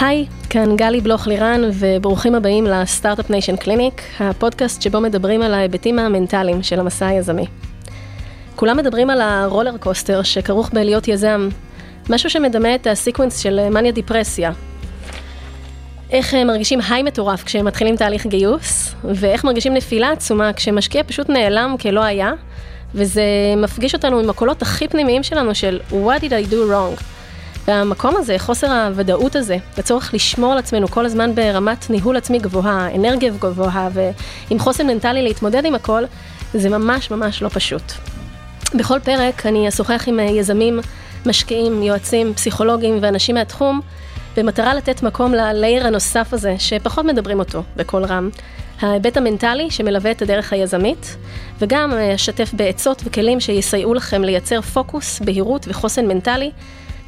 היי, כאן גלי בלוך לירן, וברוכים הבאים ל Startup Nation Clinic, הפודקאסט שבו מדברים על ההיבטים המנטליים של המסע היזמי. כולם מדברים על ה roller coaster שכרוך בלהיות יזם, משהו שמדמה את ה sequence של מניה דיפרסיה. איך מרגישים high מטורף כשהם מתחילים תהליך גיוס, ואיך מרגישים נפילה עצומה כשמשקיע פשוט נעלם כלא היה, וזה מפגיש אותנו עם הקולות הכי פנימיים שלנו של What did I do wrong? והמקום הזה, חוסר הוודאות הזה, לצורך לשמור על עצמנו כל הזמן ברמת ניהול עצמי גבוהה, אנרגיה גבוהה, ועם חוסן מנטלי להתמודד עם הכל, זה ממש ממש לא פשוט. בכל פרק אני אשוחח עם יזמים, משקיעים, יועצים, פסיכולוגים ואנשים מהתחום, במטרה לתת מקום ללייר הנוסף הזה, שפחות מדברים אותו בקול רם. ההיבט המנטלי שמלווה את הדרך היזמית, וגם אשתף בעצות וכלים שיסייעו לכם לייצר פוקוס, בהירות וחוסן מנטלי,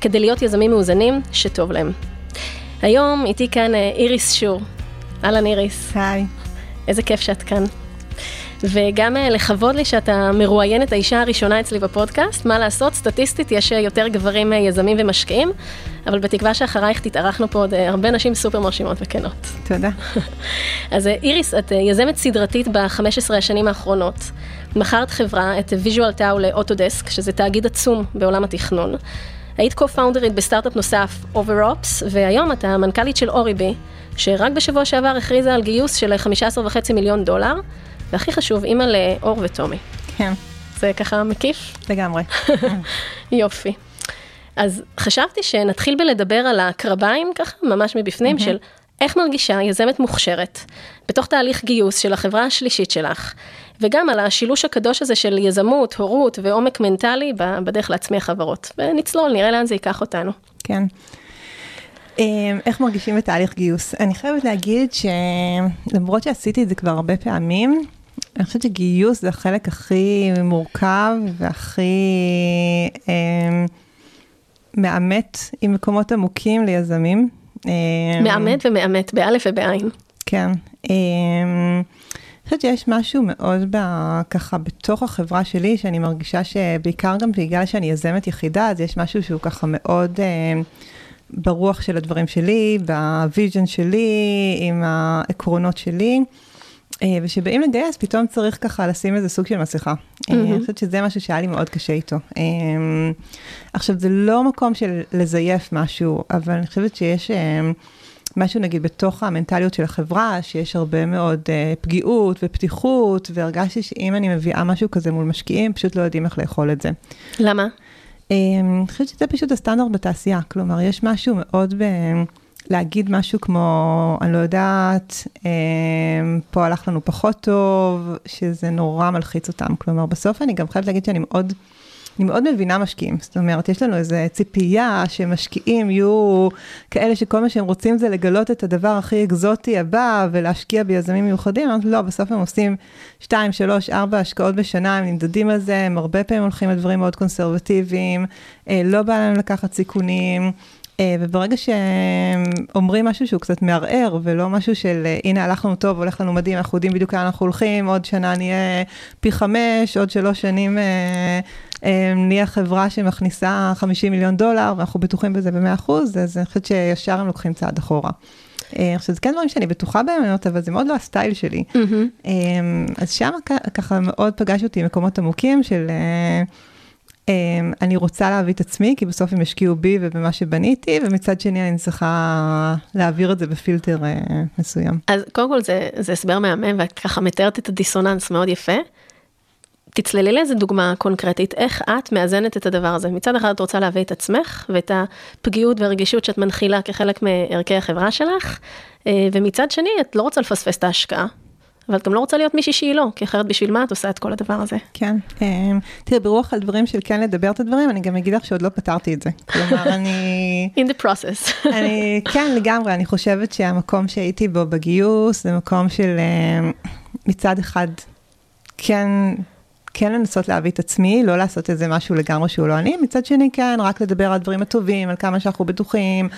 כדי להיות יזמים מאוזנים שטוב להם. היום איתי כאן איריס שור. אהלן איריס. היי. איזה כיף שאת כאן. וגם כבוד לי שאת המרואיינת האישה הראשונה אצלי בפודקאסט, מה לעשות, סטטיסטית יש יותר גברים יזמים ומשקיעים, אבל בתקווה שאחרייך תתארחנו פה עוד הרבה נשים סופר מרשימות וכנות. תודה. אז איריס, את יזמת סדרתית ב-15 השנים האחרונות. מכרת חברה, את VisualTau ל Autodesk, שזה תאגיד עצום בעולם התכנון. היית co-founder ית בסטארט-אפ נוסף, OverOps, והיום את המנכ"לית של Oribi, שרק בשבוע שעבר הכריזה על גיוס של 15.5 מיליון דולר, והכי חשוב, אימא לאור וטומי. כן. זה ככה מקיף? לגמרי. יופי. אז חשבתי שנתחיל בלדבר על הקרביים, ככה, ממש מבפנים, mm-hmm. של איך מרגישה יזמת מוכשרת בתוך תהליך גיוס של החברה השלישית שלך, וגם על השילוש הקדוש הזה של יזמות, הורות ועומק מנטלי בדרך להצמיח חברות. ונצלול, נראה לאן זה ייקח אותנו. כן. איך מרגישים בתהליך גיוס? אני חייבת להגיד שלמרות שעשיתי את זה כבר הרבה פעמים, אני חושבת שגיוס זה החלק הכי מורכב והכי אה, מאמת עם מקומות עמוקים ליזמים. מאמת ומאמת, באלף ובעין. כן. אני חושבת שיש משהו מאוד ככה בתוך החברה שלי, שאני מרגישה שבעיקר גם בגלל שאני יזמת יחידה, אז יש משהו שהוא ככה מאוד ברוח של הדברים שלי, ב vision שלי, עם העקרונות שלי. ושבאים לגייס, פתאום צריך ככה לשים איזה סוג של מסכה. Mm-hmm. אני חושבת שזה משהו שהיה לי מאוד קשה איתו. עכשיו, זה לא מקום של לזייף משהו, אבל אני חושבת שיש משהו, נגיד, בתוך המנטליות של החברה, שיש הרבה מאוד פגיעות ופתיחות, והרגשתי שאם אני מביאה משהו כזה מול משקיעים, פשוט לא יודעים איך לאכול את זה. למה? אני חושבת שזה פשוט הסטנדרט בתעשייה, כלומר, יש משהו מאוד ב... להגיד משהו כמו, אני לא יודעת, פה הלך לנו פחות טוב, שזה נורא מלחיץ אותם. כלומר, בסוף אני גם חייבת להגיד שאני מאוד, אני מאוד מבינה משקיעים. זאת אומרת, יש לנו איזו ציפייה שמשקיעים יהיו כאלה שכל מה שהם רוצים זה לגלות את הדבר הכי אקזוטי הבא ולהשקיע ביזמים מיוחדים. אמרתי, לא, בסוף הם עושים 2, 3, 4 השקעות בשנה, הם נמדדים על זה, הם הרבה פעמים הולכים לדברים מאוד קונסרבטיביים, לא בא להם לקחת סיכונים. וברגע שאומרים משהו שהוא קצת מערער, ולא משהו של הנה הלך לנו טוב, הולך לנו מדהים, אנחנו יודעים בדיוק לאן אנחנו הולכים, עוד שנה נהיה פי חמש, עוד שלוש שנים נהיה חברה שמכניסה 50 מיליון דולר, ואנחנו בטוחים בזה במאה אחוז, אז אני חושבת שישר הם לוקחים צעד אחורה. עכשיו, זה כן דברים שאני בטוחה בהם, אבל זה מאוד לא הסטייל שלי. אז שם ככה מאוד פגש אותי מקומות עמוקים של... אני רוצה להביא את עצמי, כי בסוף הם השקיעו בי ובמה שבניתי, ומצד שני אני צריכה להעביר את זה בפילטר מסוים. אז קודם כל זה, זה הסבר מהמם, ואת ככה מתארת את הדיסוננס מאוד יפה. תצללי לאיזה דוגמה קונקרטית, איך את מאזנת את הדבר הזה. מצד אחד את רוצה להביא את עצמך, ואת הפגיעות והרגישות שאת מנחילה כחלק מערכי החברה שלך, ומצד שני את לא רוצה לפספס את ההשקעה. אבל את גם לא רוצה להיות מישהי שהיא לא, כי אחרת בשביל מה את עושה את כל הדבר הזה? כן. תראי, ברוח על דברים של כן לדבר את הדברים, אני גם אגיד לך שעוד לא פתרתי את זה. כלומר, אני... In the process. אני, כן, לגמרי, אני חושבת שהמקום שהייתי בו בגיוס, זה מקום של מצד אחד, כן... כן לנסות להביא את עצמי, לא לעשות איזה משהו לגמרי שהוא לא אני, מצד שני כן, רק לדבר על הדברים הטובים, על כמה שאנחנו בטוחים,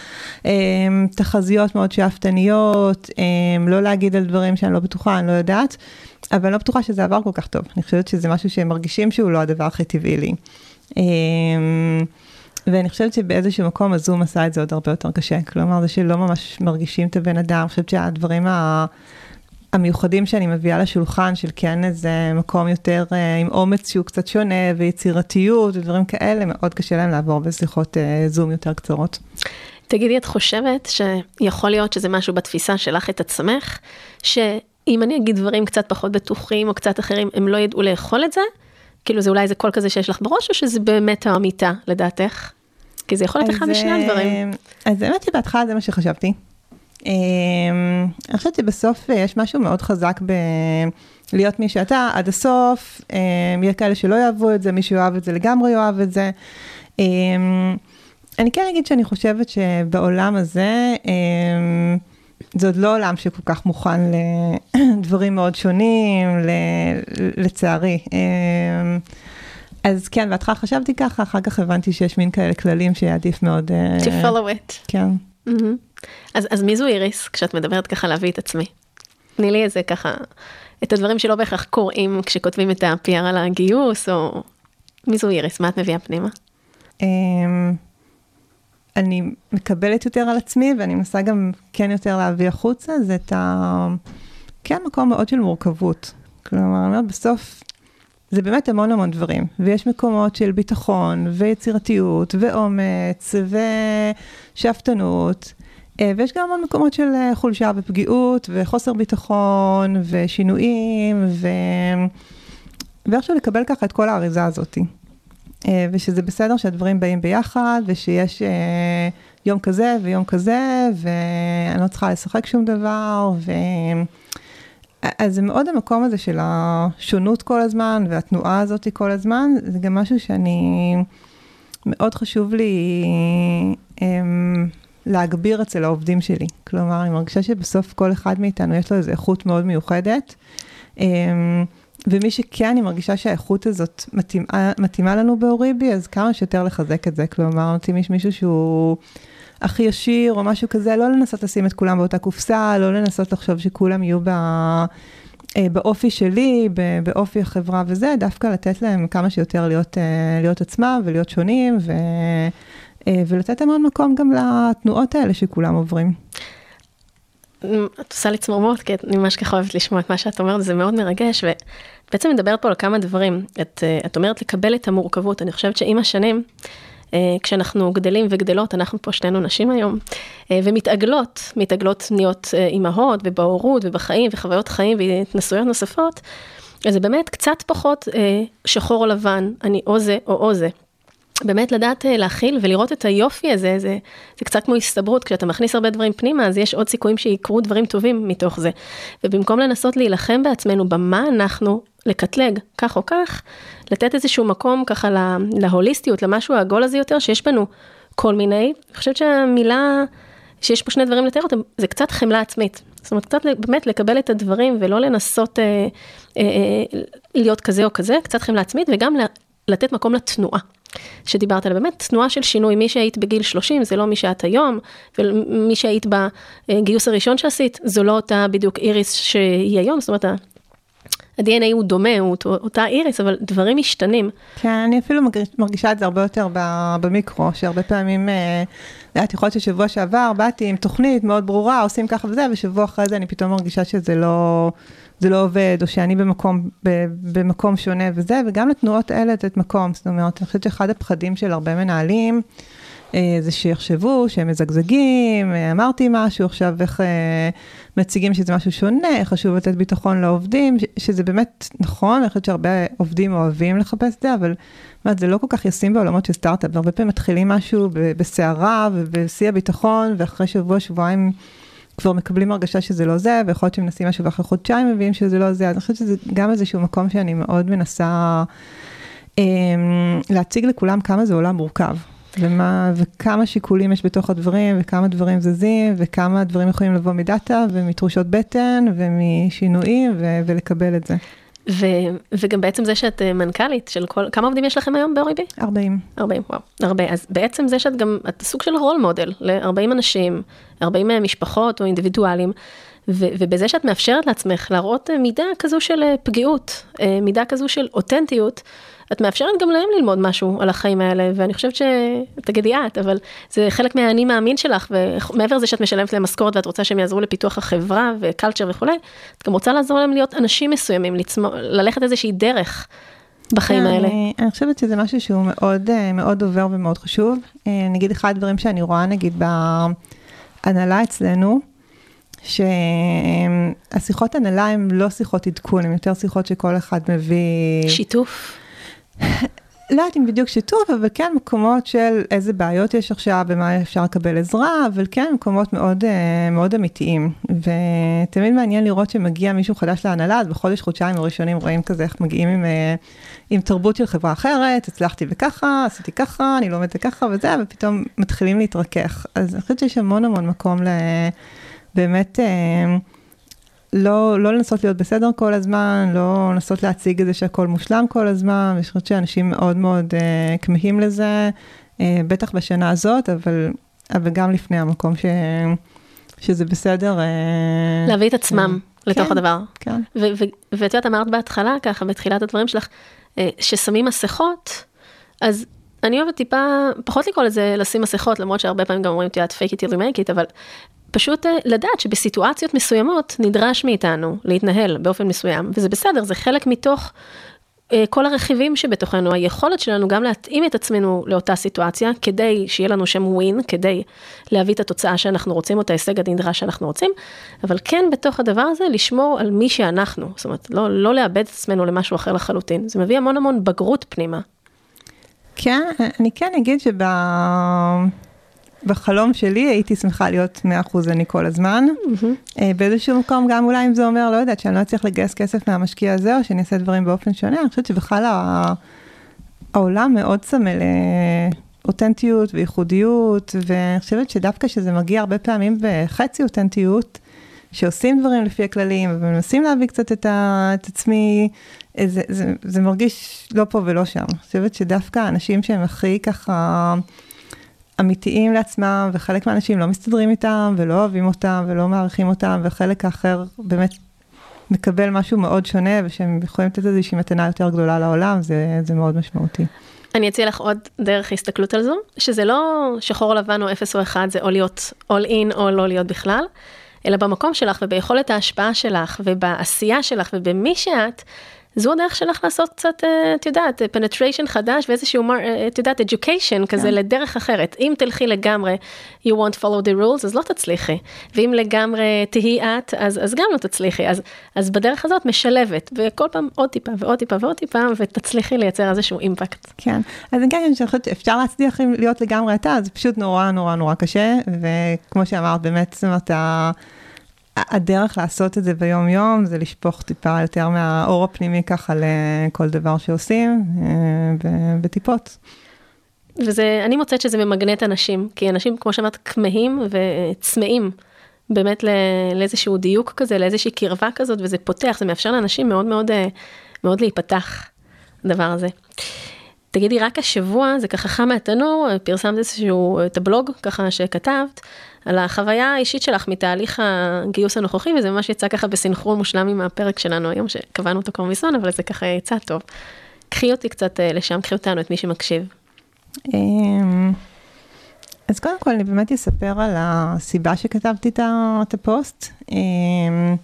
תחזיות מאוד שאפתניות, לא להגיד על דברים שאני לא בטוחה, אני לא יודעת, אבל אני לא בטוחה שזה עבר כל כך טוב, אני חושבת שזה משהו שהם מרגישים שהוא לא הדבר הכי טבעי לי. ואני חושבת שבאיזשהו מקום הזום עשה את זה עוד הרבה יותר קשה. כלומר, זה שלא ממש מרגישים את הבן אדם. אני חושבת שהדברים ה... המיוחדים שאני מביאה לשולחן, של כן איזה מקום יותר אה, עם אומץ שהוא קצת שונה, ויצירתיות ודברים כאלה, מאוד קשה להם לעבור בשיחות אה, זום יותר קצרות. תגידי, את חושבת שיכול להיות שזה משהו בתפיסה שלך את עצמך, שאם אני אגיד דברים קצת פחות בטוחים או קצת אחרים, הם לא ידעו לאכול את זה? כאילו זה אולי איזה קול כזה שיש לך בראש, או שזה באמת האמיתה, לדעתך? כי זה יכול להיות אחד משני הדברים. אז האמת שבהתחלה זה מה שחשבתי. אני חושבת שבסוף יש משהו מאוד חזק ב... להיות מי שאתה עד הסוף, יהיה כאלה שלא יאהבו את זה, מי שיאהב את זה לגמרי יאהב את זה. אני כן אגיד שאני חושבת שבעולם הזה, זה עוד לא עולם שכל כך מוכן לדברים מאוד שונים, לצערי. אז כן, בהתחלה חשבתי ככה, אחר כך הבנתי שיש מין כאלה כללים שיעדיף מאוד... To follow it. כן. Mm-hmm. אז, אז מי זו איריס כשאת מדברת ככה להביא את עצמי? תני לי איזה ככה, את הדברים שלא בהכרח קוראים כשכותבים את ה-PR על הגיוס, או מי זו איריס? מה את מביאה פנימה? אמ, אני מקבלת יותר על עצמי, ואני מנסה גם כן יותר להביא החוצה, זה את ה... כן, מקום מאוד של מורכבות. כלומר, אני אומרת, בסוף זה באמת המון המון דברים, ויש מקומות של ביטחון, ויצירתיות, ואומץ, ושאפתנות, ויש גם המון מקומות של אה, חולשה ופגיעות, וחוסר ביטחון, ושינויים, ו... ואיכשהו לקבל ככה את כל האריזה הזאתי. אה, ושזה בסדר שהדברים באים ביחד, ושיש יום כזה ויום כזה, ואני לא צריכה לשחק שום דבר, ו... אז זה מאוד המקום הזה של השונות כל הזמן, והתנועה הזאת כל הזמן, זה גם משהו שאני, מאוד חשוב לי הם, להגביר אצל העובדים שלי. כלומר, אני מרגישה שבסוף כל אחד מאיתנו יש לו איזו איכות מאוד מיוחדת. הם, ומי שכן, אני מרגישה שהאיכות הזאת מתאימה, מתאימה לנו באוריבי, אז כמה שיותר לחזק את זה. כלומר, אם יש מישהו שהוא... הכי ישיר או משהו כזה, לא לנסות לשים את כולם באותה קופסה, לא לנסות לחשוב שכולם יהיו ב... אה, באופי שלי, באופי החברה וזה, דווקא לתת להם כמה שיותר להיות, אה, להיות עצמם ולהיות שונים, ו, ולתת להם עוד מקום גם לתנועות האלה שכולם עוברים. את עושה לי צמרמורת, כי אני ממש ככה אוהבת לשמוע את מה שאת אומרת, זה מאוד מרגש, ובעצם מדברת פה על כמה דברים. את, את אומרת לקבל את המורכבות, אני חושבת שעם השנים, אה, כשאנחנו גדלים וגדלות, אנחנו פה שנינו נשים היום, אה, ומתעגלות, מתעגלות נהיות אה, אימהות ובהורות ובחיים וחוויות חיים והתנסויות נוספות, אז זה באמת קצת פחות שחור או לבן, אני או זה או או זה. באמת לדעת להכיל ולראות את היופי הזה, זה, זה קצת כמו הסתברות, כשאתה מכניס הרבה דברים פנימה, אז יש עוד סיכויים שיקרו דברים טובים מתוך זה. ובמקום לנסות להילחם בעצמנו במה אנחנו, לקטלג כך או כך, לתת איזשהו מקום ככה לה, להוליסטיות, למשהו העגול הזה יותר, שיש בנו כל מיני, אני חושבת שהמילה, שיש פה שני דברים לתאר אותם, זה קצת חמלה עצמית. זאת אומרת, קצת באמת לקבל את הדברים ולא לנסות אה, אה, אה, להיות כזה או כזה, קצת חמלה עצמית, וגם לתת מקום לתנועה. שדיברת עליה, באמת תנועה של שינוי, מי שהיית בגיל 30 זה לא מי שאת היום, ומי שהיית בגיוס הראשון שעשית, זו לא אותה בדיוק איריס שהיא היום, זאת אומרת, ה-DNA הוא דומה, הוא אותה איריס, אבל דברים משתנים. כן, אני אפילו מרגישה את זה הרבה יותר במיקרו, שהרבה פעמים, אה, את יכול להיות ששבוע שעבר באתי עם תוכנית מאוד ברורה, עושים ככה וזה, ושבוע אחרי זה אני פתאום מרגישה שזה לא, זה לא עובד, או שאני במקום, במקום שונה וזה, וגם לתנועות האלה לתת מקום. זאת אומרת, אני חושבת שאחד הפחדים של הרבה מנהלים, זה שיחשבו שהם מזגזגים, אה, אמרתי משהו, עכשיו איך אה, מציגים שזה משהו שונה, חשוב לתת ביטחון לעובדים, שזה באמת נכון, אני חושבת שהרבה עובדים אוהבים לחפש את זה, אבל מה, זה לא כל כך ישים בעולמות של סטארט-אפ, הרבה פעמים מתחילים משהו בסערה ובשיא הביטחון, ואחרי שבוע, שבועיים כבר מקבלים הרגשה שזה לא זה, ויכול להיות שמנסים משהו ואחרי חודשיים מביאים שזה לא זה, אז אני חושבת שזה גם איזשהו מקום שאני מאוד מנסה אה, להציג לכולם כמה זה עולם מורכב. ומה, וכמה שיקולים יש בתוך הדברים, וכמה דברים זזים, וכמה דברים יכולים לבוא מדאטה, ומתחושות בטן, ומשינויים, ו- ולקבל את זה. ו- וגם בעצם זה שאת אה, מנכ"לית של כל, כמה עובדים יש לכם היום באוריבי? 40. 40, וואו, הרבה. אז בעצם זה שאת גם, את סוג של רול מודל ל-40 אנשים, 40 משפחות או אינדיבידואלים, ו- ובזה שאת מאפשרת לעצמך להראות מידה כזו של פגיעות, מידה כזו של אותנטיות, את מאפשרת גם להם ללמוד משהו על החיים האלה, ואני חושבת ש... תגידי את, אבל זה חלק מהאני מאמין שלך, ומעבר לזה שאת משלמת להם משכורת ואת רוצה שהם יעזרו לפיתוח החברה וקלצ'ר וכולי, את גם רוצה לעזור להם להיות אנשים מסוימים, לצמור, ללכת איזושהי דרך. בחיים האלה. אני, אני חושבת שזה משהו שהוא מאוד אה, מאוד עובר ומאוד חשוב. אה, נגיד אחד הדברים שאני רואה נגיד בהנהלה אצלנו, שהשיחות הנהלה הן לא שיחות עדכון, הן יותר שיחות שכל אחד מביא... שיתוף. לא יודעת אם בדיוק שיתוף, אבל כן מקומות של איזה בעיות יש עכשיו, במה אפשר לקבל עזרה, אבל כן מקומות מאוד, אה, מאוד אמיתיים. ותמיד מעניין לראות שמגיע מישהו חדש להנהלה, אז בחודש, חודשיים הראשונים רואים כזה איך מגיעים עם, אה, עם תרבות של חברה אחרת, הצלחתי וככה, עשיתי ככה, אני לומדת ככה וזה, ופתאום מתחילים להתרכך. אז אני חושבת שיש המון המון מקום לבאמת... אה, לא, לא לנסות להיות בסדר כל הזמן, לא לנסות להציג את זה שהכל מושלם כל הזמן, אני חושבת שאנשים מאוד מאוד uh, כמהים לזה, uh, בטח בשנה הזאת, אבל, אבל גם לפני המקום ש, שזה בסדר. להביא את עצמם לתוך כן, הדבר. כן. ואת יודעת, אמרת בהתחלה, ככה, בתחילת הדברים שלך, ששמים מסכות, אז אני אוהבת טיפה, פחות לקרוא לזה לשים מסכות, למרות שהרבה פעמים גם אומרים, את יודעת, fake it till you make it, אבל פשוט אה, לדעת שבסיטואציות מסוימות נדרש מאיתנו להתנהל באופן מסוים, וזה בסדר, זה חלק מתוך אה, כל הרכיבים שבתוכנו, היכולת שלנו גם להתאים את עצמנו לאותה סיטואציה, כדי שיהיה לנו שם ווין, כדי להביא את התוצאה שאנחנו רוצים, או את ההישג הנדרש שאנחנו רוצים, אבל כן בתוך הדבר הזה לשמור על מי שאנחנו, זאת אומרת, לא, לא לאבד את עצמנו למשהו אחר לחלוטין, זה מביא המון המון בגרות פנימה. כן, אני כן אגיד שב... בחלום שלי הייתי שמחה להיות 100% אני כל הזמן. Mm-hmm. באיזשהו מקום, גם אולי אם זה אומר, לא יודעת, שאני לא אצליח לגייס כסף מהמשקיע הזה, או שאני אעשה דברים באופן שונה, אני חושבת שבכלל העולם מאוד צמא לאותנטיות וייחודיות, ואני חושבת שדווקא שזה מגיע הרבה פעמים בחצי אותנטיות, שעושים דברים לפי הכללים, ומנסים להביא קצת את, ה, את עצמי, זה, זה, זה מרגיש לא פה ולא שם. אני חושבת שדווקא האנשים שהם הכי ככה... אמיתיים לעצמם, וחלק מהאנשים לא מסתדרים איתם, ולא אוהבים אותם, ולא מעריכים אותם, וחלק האחר באמת מקבל משהו מאוד שונה, ושהם יכולים לתת איזושהי מתנה יותר גדולה לעולם, זה, זה מאוד משמעותי. אני אציע לך עוד דרך הסתכלות על זו, שזה לא שחור לבן או אפס או אחד, זה או להיות all in או לא להיות בכלל, אלא במקום שלך וביכולת ההשפעה שלך ובעשייה שלך ובמי שאת, זו הדרך שלך לעשות קצת, אה, את יודעת, penetration חדש ואיזשהו, אה, את יודעת, education כזה כן. לדרך אחרת. אם תלכי לגמרי, you won't follow the rules, אז לא תצליחי. ואם לגמרי תהי את, אז, אז גם לא תצליחי. אז, אז בדרך הזאת משלבת, וכל פעם עוד טיפה ועוד טיפה ועוד טיפה, ותצליחי לייצר איזשהו אימפקט. כן, אז אני כן חושבת שאפשר להצליח להיות לגמרי אתה, זה פשוט נורא נורא נורא קשה, וכמו שאמרת, באמת, זאת אומרת, הדרך לעשות את זה ביום יום זה לשפוך טיפה יותר מהאור הפנימי ככה לכל דבר שעושים אה, בטיפות. וזה, אני מוצאת שזה ממגנט אנשים, כי אנשים, כמו שאמרת, כמהים וצמאים באמת לאיזשהו דיוק כזה, לאיזושהי קרבה כזאת, וזה פותח, זה מאפשר לאנשים מאוד מאוד, אה, מאוד להיפתח, הדבר הזה. תגידי, רק השבוע, זה ככה חם מהתנור, פרסמת איזשהו, את הבלוג ככה שכתבת, על החוויה האישית שלך מתהליך הגיוס הנוכחי, וזה ממש יצא ככה בסינכרון מושלם עם הפרק שלנו היום, שקבענו אותו כבר מזמן, אבל זה ככה יצא טוב. קחי אותי קצת אה, לשם, קחי אותנו, את מי שמקשיב. אמ, אז קודם כל אני באמת אספר על הסיבה שכתבתי את הפוסט. אמ,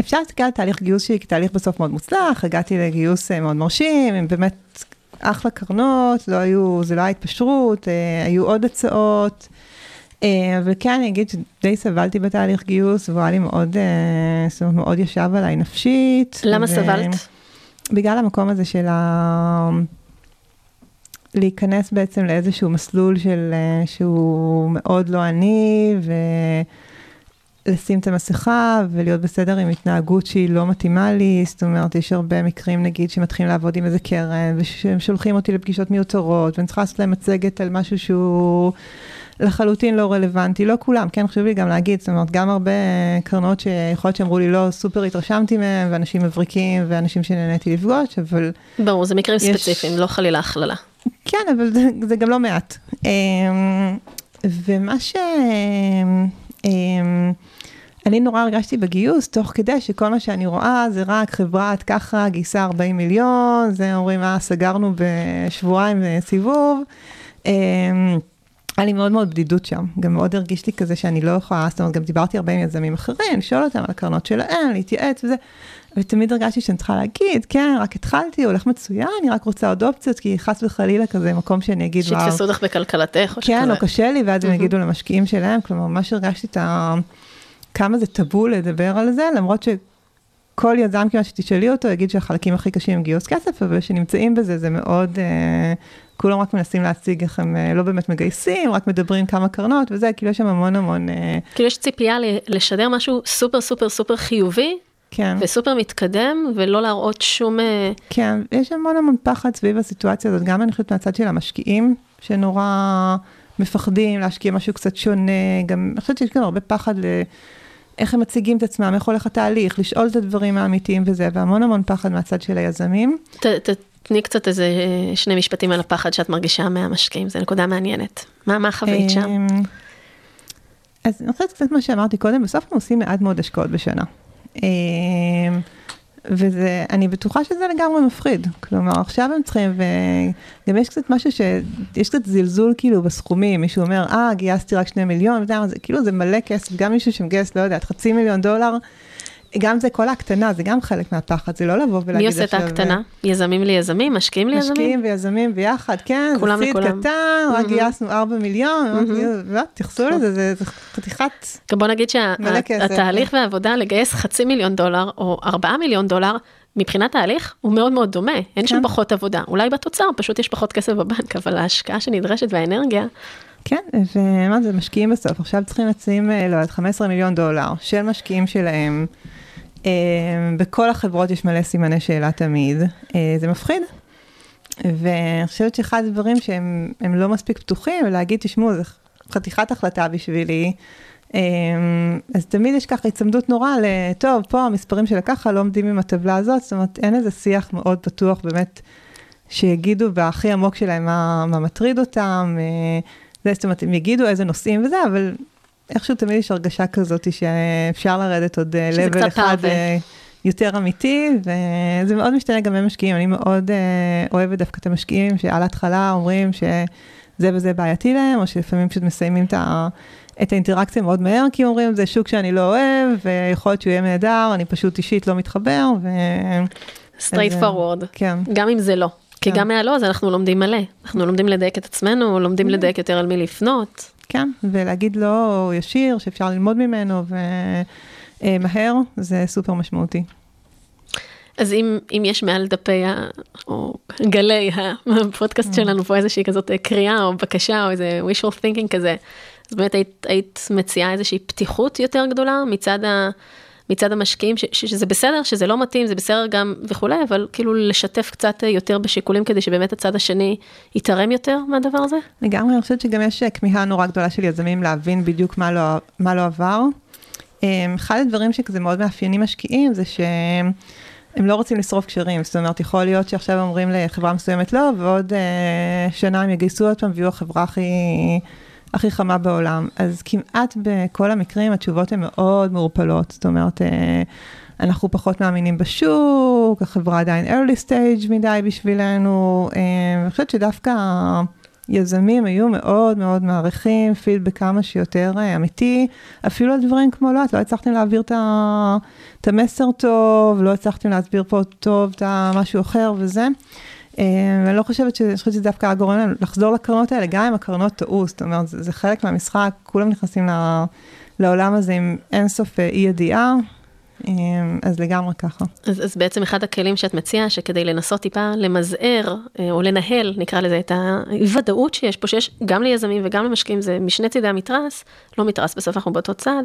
אפשר להסתכל על תהליך גיוס שלי כתהליך בסוף מאוד מוצלח, הגעתי לגיוס אה, מאוד מרשים, הם באמת אחלה קרנות, לא היו, זה לא היה התפשרות, אה, היו עוד הצעות. אה, וכן, אני אגיד שדי סבלתי בתהליך גיוס, והוא היה לי מאוד, אה, זאת אומרת, מאוד ישב עליי נפשית. למה ו... סבלת? בגלל המקום הזה של ה... להיכנס בעצם לאיזשהו מסלול של, אה, שהוא מאוד לא אני, ולשים את המסכה ולהיות בסדר עם התנהגות שהיא לא מתאימה לי, זאת אומרת, יש הרבה מקרים, נגיד, שמתחילים לעבוד עם איזה קרן, ושהם שולחים אותי לפגישות מיותרות, ואני צריכה לעשות להם מצגת על משהו שהוא... לחלוטין לא רלוונטי, לא כולם, כן חשוב לי גם להגיד, זאת אומרת, גם הרבה קרנות שיכול להיות שאמרו לי, לא, סופר התרשמתי מהם, ואנשים מבריקים, ואנשים שנהניתי לפגוש, אבל... ברור, זה מקרים יש... ספציפיים, לא חלילה הכללה. כן, אבל זה, זה גם לא מעט. אמ, ומה ש... אמ, אני נורא הרגשתי בגיוס, תוך כדי שכל מה שאני רואה זה רק חברת ככה גייסה 40 מיליון, זה אומרים, אה, סגרנו בשבועיים סיבוב. היה לי מאוד מאוד בדידות שם, גם מאוד הרגיש לי כזה שאני לא יכולה, זאת אומרת, גם דיברתי הרבה עם יזמים אחרים, לשאול אותם על הקרנות שלהם, להתייעץ וזה, ותמיד הרגשתי שאני צריכה להגיד, כן, רק התחלתי, הולך מצוין, אני רק רוצה עוד אופציות, כי חס וחלילה כזה מקום שאני אגיד, וואו. שיתפסו אותך בכלכלתך או שכזה. כן, או קשה לי, ואז הם יגידו למשקיעים שלהם, כלומר, ממש הרגשתי את ה... כמה זה טאבו לדבר על זה, למרות שכל יזם כמעט שתשאלי אותו, יגיד שהחלקים הכי קשים הם גיוס כסף, אבל כשנמצאים בזה, זה מאוד... אה, כולם רק מנסים להציג איך הם אה, לא באמת מגייסים, רק מדברים כמה קרנות וזה, כאילו יש שם המון המון... אה, כאילו יש ציפייה לשדר משהו סופר סופר סופר חיובי, כן. וסופר מתקדם, ולא להראות שום... אה, כן, יש המון המון פחד סביב הסיטואציה הזאת, גם אני חושבת מהצד של המשקיעים, שנורא מפחדים להשקיע משהו קצת שונה, גם אני חושבת שיש גם הרבה פחד ל... איך הם מציגים את עצמם, איך הולך התהליך, לשאול את הדברים האמיתיים וזה, והמון המון פחד מהצד של היזמים. ת, ת, תני קצת איזה שני משפטים על הפחד שאת מרגישה מהמשקיעים, זו נקודה מעניינת. מה, מה חווית שם? אמ, אז אני חושבת קצת מה שאמרתי קודם, בסוף אנחנו עושים מעט מאוד השקעות בשנה. אמ, וזה, אני בטוחה שזה לגמרי מפחיד. כלומר, עכשיו הם צריכים, וגם יש קצת משהו ש... יש קצת זלזול כאילו בסכומים, מישהו אומר, אה, גייסתי רק שני מיליון, וזה, כאילו זה מלא כסף, גם מישהו שמגייס, לא יודעת, חצי מיליון דולר, גם זה כל ההקטנה, זה גם חלק מהפחד, זה לא לבוא ולהגיד עכשיו... מי עושה את ההקטנה? יזמים ליזמים? משקיעים ליזמים? משקיעים ויזמים ביחד, כן, כולם זה סיד קטן, רק גייסנו 4 מיליון, לא, תייחסו לזה, זה חתיכת גם בוא נגיד שהתהליך והעבודה לגייס חצי מיליון דולר, או 4 מיליון דולר, מבחינת ההליך הוא מאוד מאוד דומה, אין שם כן. פחות עבודה, אולי בתוצר פשוט יש פחות כסף בבנק, אבל ההשקעה שנדרשת והאנרגיה... כן, ומה זה, משקיעים בסוף, עכשיו צריכים לשים, אה, לא יודעת, 15 מיליון דולר של משקיעים שלהם. אמ, בכל החברות יש מלא סימני שאלה תמיד, אה, זה מפחיד. ואני חושבת שאחד הדברים שהם לא מספיק פתוחים, ולהגיד, תשמעו, זו חתיכת החלטה בשבילי, אז תמיד יש ככה הצמדות נורא לטוב, פה המספרים של הככה לא עומדים עם הטבלה הזאת, זאת אומרת, אין איזה שיח מאוד פתוח באמת, שיגידו בהכי עמוק שלהם מה, מה מטריד אותם, אה, זה, זאת אומרת, הם יגידו איזה נושאים וזה, אבל איכשהו תמיד יש הרגשה כזאת שאפשר לרדת עוד לבל אה, אחד אה, יותר אמיתי, וזה מאוד משתנה גם במשקיעים. אני מאוד אה, אוהבת דווקא את המשקיעים שעל ההתחלה אומרים שזה וזה בעייתי להם, או שלפעמים פשוט מסיימים את ה... את האינטראקציה מאוד מהר, כי אומרים, זה שוק שאני לא אוהב, ויכול להיות שהוא יהיה נהדר, אני פשוט אישית לא מתחבר, ו... straight forward, כן. גם אם זה לא. כי כן. גם מהלא, אז אנחנו לומדים מלא. אנחנו לומדים לדייק את עצמנו, לומדים mm-hmm. לדייק יותר על מי לפנות. כן, ולהגיד לא ישיר, שאפשר ללמוד ממנו, ומהר, זה סופר משמעותי. אז אם, אם יש מעל דפי ה... או גלי הפודקאסט mm. שלנו פה איזושהי כזאת קריאה או בקשה או איזה wishful thinking כזה, אז באמת היית, היית מציעה איזושהי פתיחות יותר גדולה מצד ה... מצד המשקיעים, ש, שזה בסדר, שזה לא מתאים, זה בסדר גם וכולי, אבל כאילו לשתף קצת יותר בשיקולים כדי שבאמת הצד השני יתערם יותר מהדבר הזה? לגמרי, אני חושבת שגם יש כמיהה נורא גדולה של יזמים להבין בדיוק מה לא, מה לא עבר. אמ, אחד הדברים שכזה מאוד מאפיינים משקיעים זה שהם לא רוצים לשרוף קשרים, זאת אומרת, יכול להיות שעכשיו אומרים לחברה מסוימת לא, ועוד uh, שנה הם יגייסו עוד פעם ויהיו החברה הכי... הכי חמה בעולם. אז כמעט בכל המקרים התשובות הן מאוד מעורפלות, זאת אומרת, אה, אנחנו פחות מאמינים בשוק, החברה עדיין early stage מדי בשבילנו, אה, אני חושבת שדווקא יזמים היו מאוד מאוד מעריכים פידבק כמה שיותר אה, אמיתי, אפילו על דברים כמו לא, את לא הצלחתם להעביר את המסר טוב, לא הצלחתם להסביר פה טוב את המשהו אחר וזה. אה, ואני לא חושבת ש... אני חושבת שזה דווקא הגורם לחזור לקרנות האלה, גם אם הקרנות טעו, זאת אומרת, זה, זה חלק מהמשחק, כולם נכנסים לעולם הזה עם אינסוף אה, אי ידיעה, אה, אז לגמרי ככה. אז, אז בעצם אחד הכלים שאת מציעה, שכדי לנסות טיפה למזער, או לנהל, נקרא לזה, את הוודאות שיש פה, שיש גם ליזמים וגם למשקיעים, זה משני צידי המתרס, לא מתרס, בסוף אנחנו באותו צד,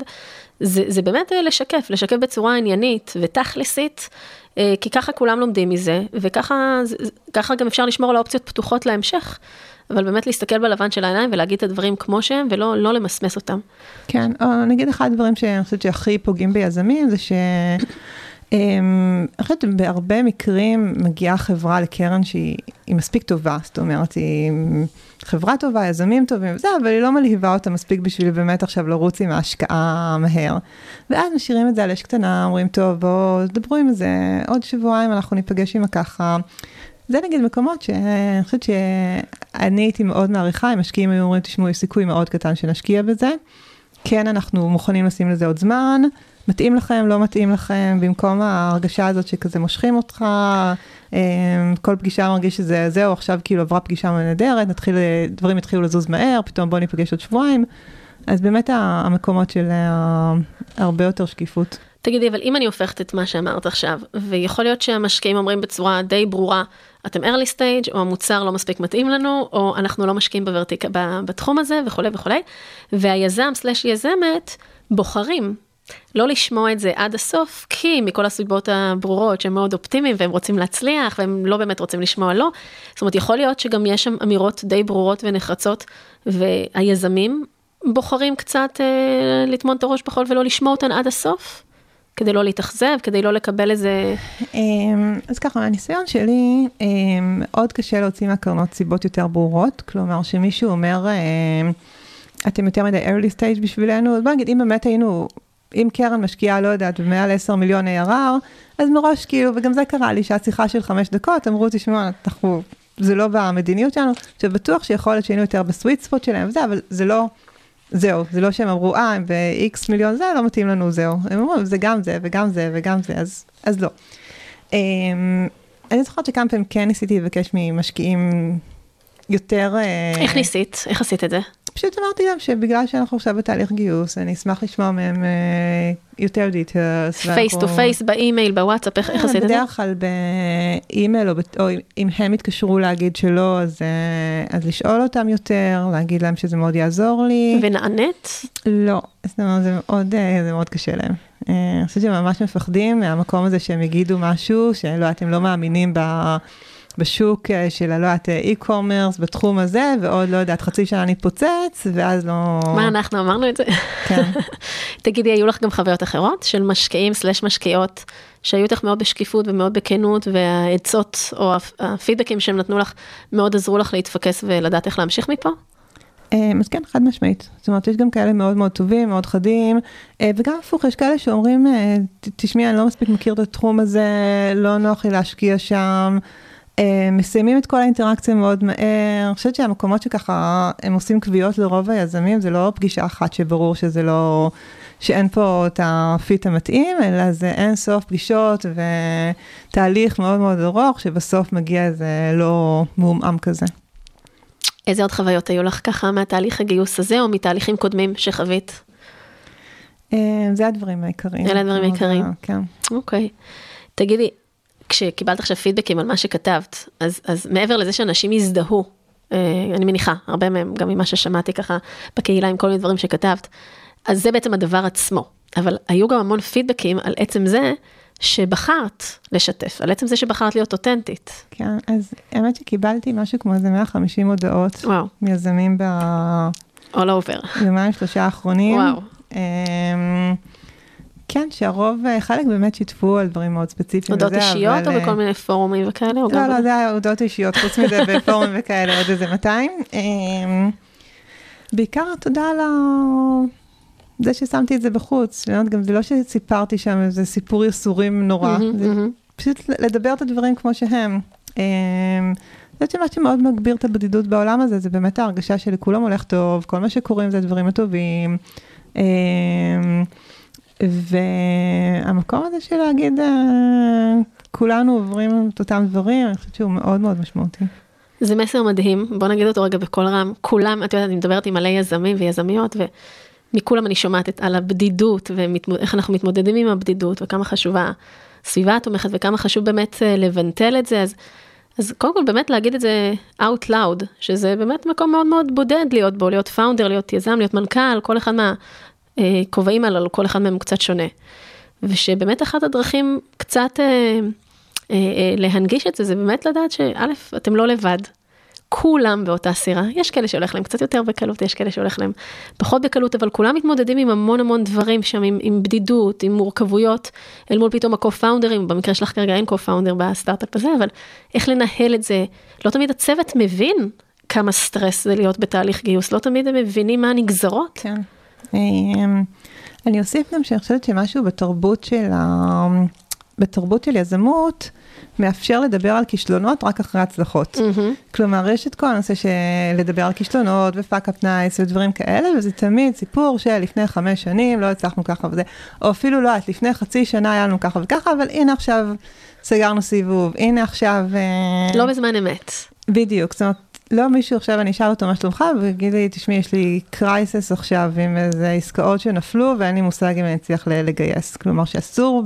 זה, זה באמת לשקף, לשקף בצורה עניינית ותכלסית. אה, כי ככה כולם לומדים מזה, וככה גם אפשר לשמור על האופציות פתוחות להמשך. אבל באמת להסתכל בלבן של העיניים ולהגיד את הדברים כמו שהם, ולא לא למסמס אותם. כן, או נגיד אחד הדברים שאני חושבת שהכי פוגעים ביזמים, זה ש... אמ, אני חושבת שבהרבה מקרים מגיעה חברה לקרן שהיא מספיק טובה, זאת אומרת, היא חברה טובה, יזמים טובים וזה, אבל היא לא מלהיבה אותה מספיק בשביל באמת עכשיו לרוץ עם ההשקעה מהר. ואז משאירים את זה על אש קטנה, אומרים, טוב, בואו, דברו עם זה, עוד שבועיים אנחנו ניפגש עם הככה. זה נגיד מקומות שאני חושבת שאני הייתי מאוד מעריכה, אם משקיעים היו אומרים, תשמעו, יש סיכוי מאוד קטן שנשקיע בזה. כן, אנחנו מוכנים לשים לזה עוד זמן, מתאים לכם, לא מתאים לכם, במקום ההרגשה הזאת שכזה מושכים אותך, אמ, כל פגישה מרגיש שזה זהו, עכשיו כאילו עברה פגישה נהדרת, נתחיל, דברים יתחילו לזוז מהר, פתאום בואו ניפגש עוד שבועיים. אז באמת המקומות של הרבה יותר שקיפות. תגידי, אבל אם אני הופכת את מה שאמרת עכשיו, ויכול להיות שהמשקיעים אומרים בצורה די ברורה, אתם early stage, או המוצר לא מספיק מתאים לנו, או אנחנו לא משקיעים בוורטיק, בתחום הזה וכולי וכולי, והיזם סלש יזמת בוחרים לא לשמוע את זה עד הסוף, כי מכל הסיבות הברורות שהם מאוד אופטימיים והם רוצים להצליח והם לא באמת רוצים לשמוע לא. זאת אומרת, יכול להיות שגם יש שם אמירות די ברורות ונחרצות, והיזמים בוחרים קצת אה, לטמון את הראש בחול ולא לשמוע אותן עד הסוף. כדי לא להתאכזב, כדי לא לקבל איזה... אמ, אז ככה, מהניסיון שלי, אמ, מאוד קשה להוציא מהקרנות סיבות יותר ברורות, כלומר שמישהו אומר, אמ, אתם יותר מדי early stage בשבילנו, אז בוא נגיד, אם באמת היינו, אם קרן משקיעה, לא יודעת, במעל 10 מיליון ARR, אז מראש כאילו, וגם זה קרה לי, שהשיחה של חמש דקות, אמרו, תשמעו, אנחנו, זה לא במדיניות שלנו, עכשיו בטוח שיכול להיות שהיינו יותר ב sweet spot שלהם וזה, אבל זה לא... זהו, זה לא שהם אמרו, אה, הם ב-X מיליון זה, לא מתאים לנו, זהו. הם אמרו, זה גם זה, וגם זה, וגם זה, אז, אז לא. Um, אני זוכרת שכמה פעמים כן ניסיתי לבקש ממשקיעים יותר... Uh, איך ניסית? איך עשית את זה? פשוט אמרתי להם שבגלל שאנחנו עכשיו בתהליך גיוס, אני אשמח לשמוע מהם uh, יותר details. Face to face, באימייל, בוואטסאפ, איך, איך עשית את זה? בדרך כלל באימייל, או, אם הם התקשרו להגיד שלא, אז, uh, אז לשאול אותם יותר, להגיד להם שזה מאוד יעזור לי. ונענית? לא, uh, זה מאוד קשה להם. אני חושבת שהם ממש מפחדים מהמקום הזה שהם יגידו משהו, שלא, אתם לא מאמינים ב... בשוק אה, של, לא יודעת, e-commerce בתחום הזה, ועוד, לא יודעת, חצי שנה נתפוצץ, ואז לא... מה, אנחנו אמרנו את זה? כן. תגידי, היו לך גם חוויות אחרות של משקיעים סלש משקיעות, שהיו איתך מאוד בשקיפות ומאוד בכנות, והעצות או הפידבקים שהם נתנו לך, מאוד עזרו לך להתפקס ולדעת איך להמשיך מפה? אה, אז כן, חד משמעית. זאת אומרת, יש גם כאלה מאוד מאוד טובים, מאוד חדים, אה, וגם הפוך, יש כאלה שאומרים, תשמעי, אני לא מספיק מכיר את התחום הזה, לא נוח לי להשקיע שם. אה, מסיימים את כל האינטראקציה מאוד מהר. אני חושבת שהמקומות שככה הם עושים קביעות לרוב היזמים, זה לא פגישה אחת שברור שזה לא, שאין פה את הפיט המתאים, אלא זה אין סוף פגישות ותהליך מאוד מאוד ארוך, שבסוף מגיע איזה לא מעומעם כזה. איזה עוד חוויות היו לך ככה מהתהליך הגיוס הזה, או מתהליכים קודמים שחווית? אה, זה הדברים העיקריים. אלה הדברים העיקריים. כן. אוקיי. תגידי, כשקיבלת עכשיו פידבקים על מה שכתבת, אז, אז מעבר לזה שאנשים יזדהו, אה, אני מניחה, הרבה מהם, גם ממה ששמעתי ככה בקהילה עם כל מיני דברים שכתבת, אז זה בעצם הדבר עצמו. אבל היו גם המון פידבקים על עצם זה שבחרת לשתף, על עצם זה שבחרת להיות אותנטית. כן, אז האמת שקיבלתי משהו כמו איזה 150 הודעות. וואו. מיזמים ב... all over. יומיים שלושה האחרונים. וואו. אמ, כן, שהרוב, אה, חלק באמת שיתפו על דברים מאוד ספציפיים. הודעות אישיות אבל... או בכל אה, מיני פורומים וכאלה? לא, לא, זה היה הודעות אישיות, חוץ מזה בפורומים וכאלה, עוד איזה 200. אמ, בעיקר תודה על זה ששמתי את זה בחוץ. גם זה לא שסיפרתי שם איזה סיפור יסורים נורא, זה פשוט לדבר את הדברים כמו שהם. אמ, אני חושבת שמה שמאוד מגביר את הבדידות בעולם הזה, זה באמת ההרגשה שלכולם הולך טוב, כל מה שקורים זה הדברים הטובים. והמקום הזה של להגיד, אה, כולנו עוברים את אותם דברים, אני חושבת שהוא מאוד מאוד משמעותי. זה מסר מדהים, בוא נגיד אותו רגע בקול רם, כולם, את יודעת, אני מדברת עם מלא יזמים ויזמיות, ומכולם אני שומעת על הבדידות, ואיך אנחנו מתמודדים עם הבדידות, וכמה חשובה הסביבה התומכת, וכמה חשוב באמת אה, לבנטל את זה, אז, אז קודם כל באמת להגיד את זה out loud, שזה באמת מקום מאוד מאוד בודד להיות בו, להיות פאונדר, להיות יזם, להיות מנכ"ל, כל אחד מה... הכובעים הללו, כל אחד מהם קצת שונה. ושבאמת אחת הדרכים קצת אה, אה, אה, להנגיש את זה, זה באמת לדעת שא', אתם לא לבד. כולם באותה סירה, יש כאלה שהולך להם קצת יותר בקלות, יש כאלה שהולך להם פחות בקלות, אבל כולם מתמודדים עם המון המון דברים שם, עם, עם בדידות, עם מורכבויות, אל מול פתאום ה-co-founders, במקרה שלך כרגע אין co-founder בסטארט-אפ הזה, אבל איך לנהל את זה, לא תמיד הצוות מבין כמה סטרס זה להיות בתהליך גיוס, לא תמיד הם מבינים מה הנגזרות. כן. אמ, אני אוסיף גם שאני חושבת שמשהו בתרבות של, ה... בתרבות של יזמות, מאפשר לדבר על כישלונות רק אחרי הצלחות. Mm-hmm. כלומר, יש את כל הנושא של לדבר על כישלונות ו fuck-up nights ודברים כאלה, וזה תמיד סיפור של לפני חמש שנים לא הצלחנו ככה וזה, או אפילו לא, את לפני חצי שנה היה לנו ככה וככה, אבל הנה עכשיו סגרנו סיבוב, הנה עכשיו... אה, לא בזמן אמת. בדיוק, זאת אומרת, לא מישהו עכשיו אני אשאל אותו מה שלומך ויגיד לי תשמעי יש לי crisis עכשיו עם איזה עסקאות שנפלו ואין לי מושג אם אני אצליח לגייס. כלומר שאסור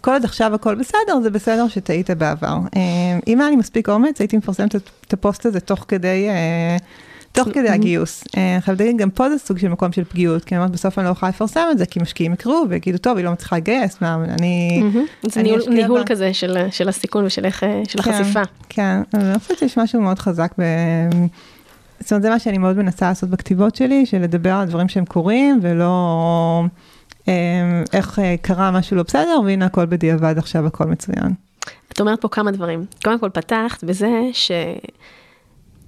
כל עוד עכשיו הכל בסדר זה בסדר שטעית בעבר. אה, אם היה לי מספיק אומץ הייתי מפרסמת את הפוסט הזה תוך כדי. אה, תוך כדי הגיוס. אה, חייבת להגיד, גם פה זה סוג של מקום של פגיעות, כי אומרת, בסוף אני לא יכולה לפרסם את זה, כי משקיעים יקראו ויגידו, טוב, היא לא מצליחה לגייס, מה, אני... זה ניהול כזה של הסיכון ושל של כן, החשיפה. כן, אני חושבת שיש משהו מאוד חזק ב... זאת אומרת, זה מה שאני מאוד מנסה לעשות בכתיבות שלי, של לדבר על דברים שהם קורים, ולא אה, איך אה, קרה משהו לא בסדר, והנה הכל בדיעבד עכשיו, הכל מצוין. את אומרת פה כמה דברים. קודם כל, פתחת בזה ש...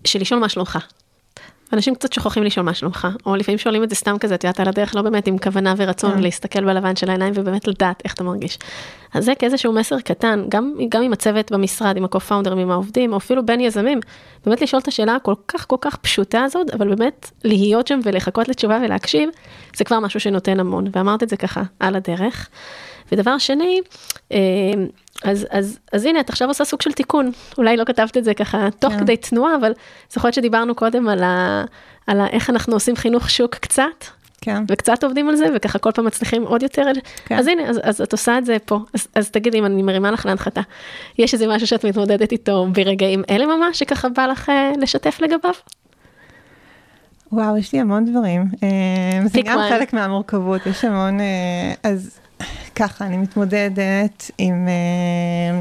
שלשאול מה שלומך. אנשים קצת שוכחים לשאול מה שלומך, או לפעמים שואלים את זה סתם כזה, את יודעת, על הדרך, לא באמת עם כוונה ורצון כן. להסתכל בלבן של העיניים ובאמת לדעת איך אתה מרגיש. אז זה כאיזשהו מסר קטן, גם, גם עם הצוות במשרד, עם ה-co-founders, עם העובדים, או אפילו בין יזמים, באמת לשאול את השאלה הכל כך כל כך פשוטה הזאת, אבל באמת להיות שם ולחכות לתשובה ולהקשיב, זה כבר משהו שנותן המון, ואמרת את זה ככה, על הדרך. ודבר שני, אה, אז, אז, אז הנה, את עכשיו עושה סוג של תיקון. אולי לא כתבת את זה ככה תוך כן. כדי תנועה, אבל זוכרת שדיברנו קודם על, ה, על ה, איך אנחנו עושים חינוך שוק קצת, כן. וקצת עובדים על זה, וככה כל פעם מצליחים עוד יותר. כן. אז הנה, אז, אז את עושה את זה פה. אז, אז תגידי, אם אני מרימה לך להנחתה, יש איזה משהו שאת מתמודדת איתו ברגעים אלה ממש, שככה בא לך אה, לשתף לגביו? וואו, יש לי המון דברים. אה, זה גם חלק מהמורכבות, יש המון... אה, אז ככה, אני מתמודדת עם... אה,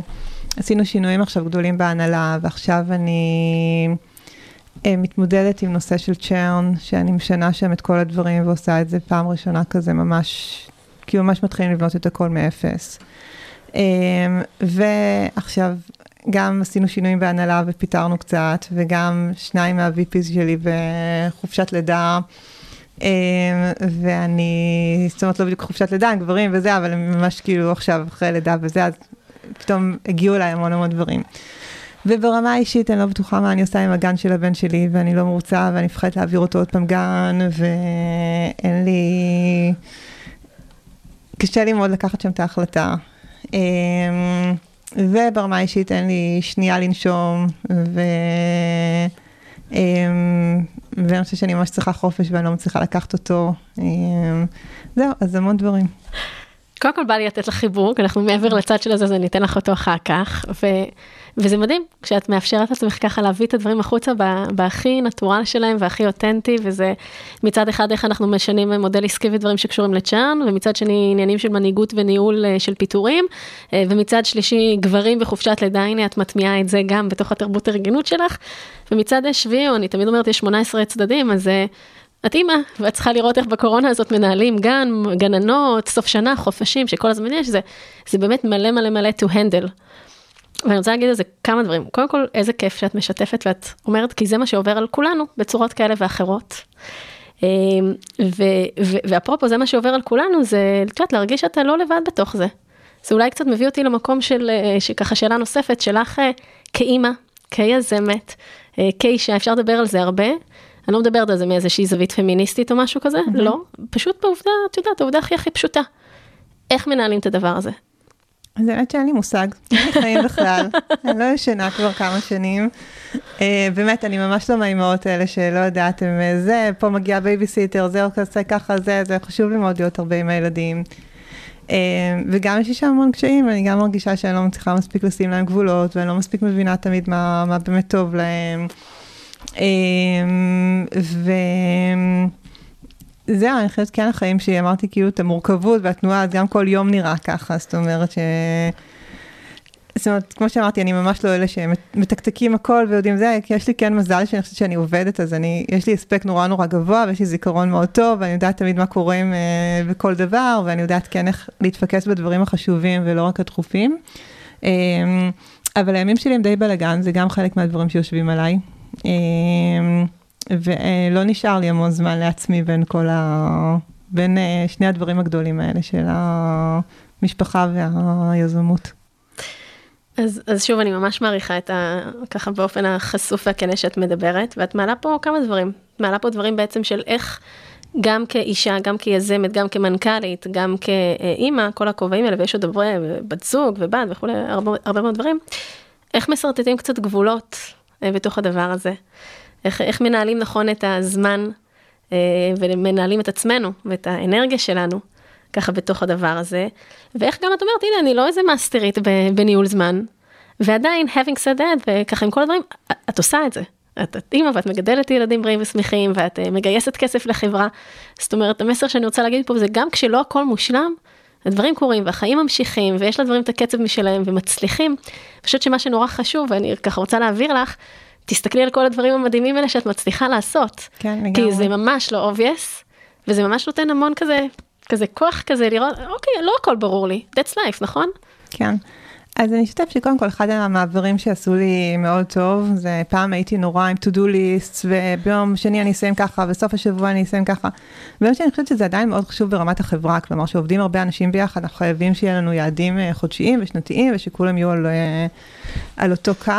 עשינו שינויים עכשיו גדולים בהנהלה, ועכשיו אני אה, מתמודדת עם נושא של צ'רן, שאני משנה שם את כל הדברים ועושה את זה פעם ראשונה כזה ממש, כי ממש מתחילים לבנות את הכל מאפס. אה, ועכשיו, גם עשינו שינויים בהנהלה ופיטרנו קצת, וגם שניים מה-VPs שלי בחופשת לידה. אמ, ואני, זאת אומרת, לא בדיוק חופשת לידה, גברים וזה, אבל הם ממש כאילו עכשיו אחרי לידה וזה, אז פתאום הגיעו אליי המון המון דברים. וברמה האישית אני לא בטוחה מה אני עושה עם הגן של הבן שלי, ואני לא מרוצה, ואני מפחדת להעביר אותו עוד פעם גן, ואין לי... קשה לי מאוד לקחת שם את ההחלטה. אמ, וברמה האישית אין לי שנייה לנשום, ו... אמ, ואני חושבת שאני ממש צריכה חופש ואני לא מצליחה לקחת אותו. אמ, זהו, אז המון דברים. קודם כל בא לי לתת לך חיבוק, אנחנו מעבר לצד של זה, אז אני אתן לך אותו אחר כך. וזה מדהים, כשאת מאפשרת לעצמך ככה להביא את הדברים החוצה בהכי נטורל שלהם והכי אותנטי, וזה מצד אחד איך אנחנו משנים מודל עסקי ודברים שקשורים לצ'ארן, ומצד שני עניינים של מנהיגות וניהול אה, של פיטורים, אה, ומצד שלישי גברים בחופשת לידה, הנה את מטמיעה את זה גם בתוך התרבות הרגינות שלך, ומצד שביעי, אני תמיד אומרת, יש 18 צדדים, אז... אה, את אימא, ואת צריכה לראות איך בקורונה הזאת מנהלים גן, גננות, סוף שנה, חופשים, שכל הזמן יש, זה, זה באמת מלא מלא מלא to handle. ואני רוצה להגיד על זה כמה דברים. קודם כל, איזה כיף שאת משתפת ואת אומרת, כי זה מה שעובר על כולנו בצורות כאלה ואחרות. אמ, ואפרופו, זה מה שעובר על כולנו, זה, את יודעת, להרגיש שאתה לא לבד בתוך זה. זה אולי קצת מביא אותי למקום של, אה, שככה שאלה נוספת, שלך אה, כאימא, כיזמת, אה, כאישה, אפשר לדבר על זה הרבה. אני לא מדברת על זה מאיזושהי זווית פמיניסטית או משהו כזה, mm-hmm. לא, פשוט בעובדה, את יודעת, העובדה הכי הכי פשוטה. איך מנהלים את הדבר הזה? אז באמת שאין לי מושג, אין לי חיים בכלל, אני לא ישנה כבר כמה שנים. Uh, באמת, אני ממש לא מהאימהות האלה שלא יודעת, הם אה, זה, פה מגיע בייביסיטר, זה עושה ככה, זה, זה חשוב לי מאוד להיות הרבה עם הילדים. Uh, וגם יש לי שם המון קשיים, אני גם מרגישה שאני לא מצליחה מספיק לשים להם גבולות, ואני לא מספיק מבינה תמיד מה, מה באמת טוב להם. Uh, ו... זהו, אני חושבת כן החיים שלי, אמרתי כאילו את המורכבות והתנועה, אז גם כל יום נראה ככה, זאת אומרת ש... זאת אומרת, כמו שאמרתי, אני ממש לא אלה שמתקתקים הכל ויודעים זה, כי יש לי כן מזל שאני חושבת שאני עובדת, אז אני, יש לי הספק נורא נורא גבוה, ויש לי זיכרון מאוד טוב, ואני יודעת תמיד מה קורה עם, uh, בכל דבר, ואני יודעת כן איך להתפקס בדברים החשובים ולא רק הדחופים. Um, אבל הימים שלי הם די בלאגן, זה גם חלק מהדברים שיושבים עליי. Um, ולא נשאר לי המון זמן לעצמי בין כל ה... בין uh, שני הדברים הגדולים האלה של המשפחה והיזמות. אז, אז שוב, אני ממש מעריכה את ה... ככה באופן החשוף והכנה שאת מדברת, ואת מעלה פה כמה דברים. מעלה פה דברים בעצם של איך גם כאישה, גם כיזמת, גם כמנכ"לית, גם כאימא, כל הכובעים האלה, ויש עוד דברי בת זוג ובת וכולי, הרבה, הרבה מאוד דברים, איך משרטטים קצת גבולות אה, בתוך הדבר הזה. איך, איך מנהלים נכון את הזמן אה, ומנהלים את עצמנו ואת האנרגיה שלנו. ככה בתוך הדבר הזה, ואיך גם את אומרת, הנה, אני לא איזה מאסטרית בניהול זמן, ועדיין, having said that, וככה עם כל הדברים, את עושה את זה. את, את אימא ואת מגדלת ילדים בריאים ושמחים, ואת uh, מגייסת כסף לחברה. זאת אומרת, המסר שאני רוצה להגיד פה זה גם כשלא הכל מושלם, הדברים קורים והחיים ממשיכים, ויש לדברים את הקצב משלהם ומצליחים. אני חושבת שמה שנורא חשוב, ואני ככה רוצה להעביר לך, תסתכלי על כל הדברים המדהימים האלה שאת מצליחה לעשות. כן, לגמרי. כי זה ממש לא obvious, וזה ממש נותן המון כזה כזה כוח כזה לראות, אוקיי, לא הכל ברור לי, that's life, נכון? כן. אז אני אשתף שקודם כל אחד המעברים שעשו לי מאוד טוב, זה פעם הייתי נורא עם to do list, וביום שני אני אסיים ככה, בסוף השבוע אני אסיים ככה. ביום שני אני חושבת שזה עדיין מאוד חשוב ברמת החברה, כלומר שעובדים הרבה אנשים ביחד, אנחנו חייבים שיהיה לנו יעדים אה, חודשיים ושנתיים, ושכולם יהיו על, אה, על אותו קו.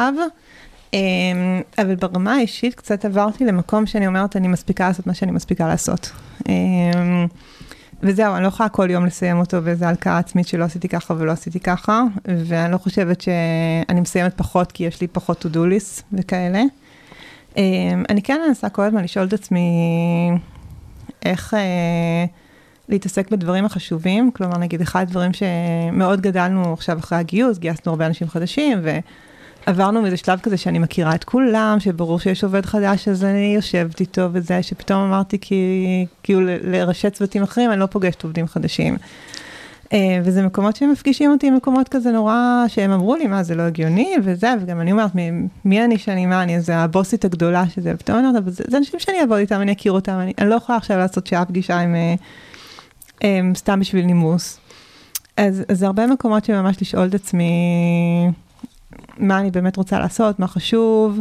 אמ, אבל ברמה האישית קצת עברתי למקום שאני אומרת, אני מספיקה לעשות מה שאני מספיקה לעשות. אמ, וזהו, אני לא יכולה כל יום לסיים אותו באיזה הלקאה עצמית שלא עשיתי ככה ולא עשיתי ככה, ואני לא חושבת שאני מסיימת פחות כי יש לי פחות to do list וכאלה. אמ, אני כן מנסה כל הזמן לשאול את עצמי איך אה, להתעסק בדברים החשובים, כלומר נגיד אחד הדברים שמאוד גדלנו עכשיו אחרי הגיוס, גייסנו הרבה אנשים חדשים, ו... עברנו מאיזה שלב כזה שאני מכירה את כולם, שברור שיש עובד חדש, אז אני יושבת איתו וזה, שפתאום אמרתי כי, כאילו לראשי צוותים אחרים, אני לא פוגשת עובדים חדשים. אה, וזה מקומות שהם מפגישים אותי, מקומות כזה נורא, שהם אמרו לי, מה, זה לא הגיוני, וזה, וגם אני אומרת, מי, מי אני שאני, מה, אני איזה הבוסית הגדולה שזה, ופתאום אני אומרת, אבל זה, זה אנשים שאני אעבוד איתם, אני אכיר אותם, אני, אני לא יכולה עכשיו לעשות שעה פגישה עם, עם, אה, עם סתם בשביל נימוס. אז, אז הרבה מקומות שממש לשאול את עצמי, מה אני באמת רוצה לעשות, מה חשוב.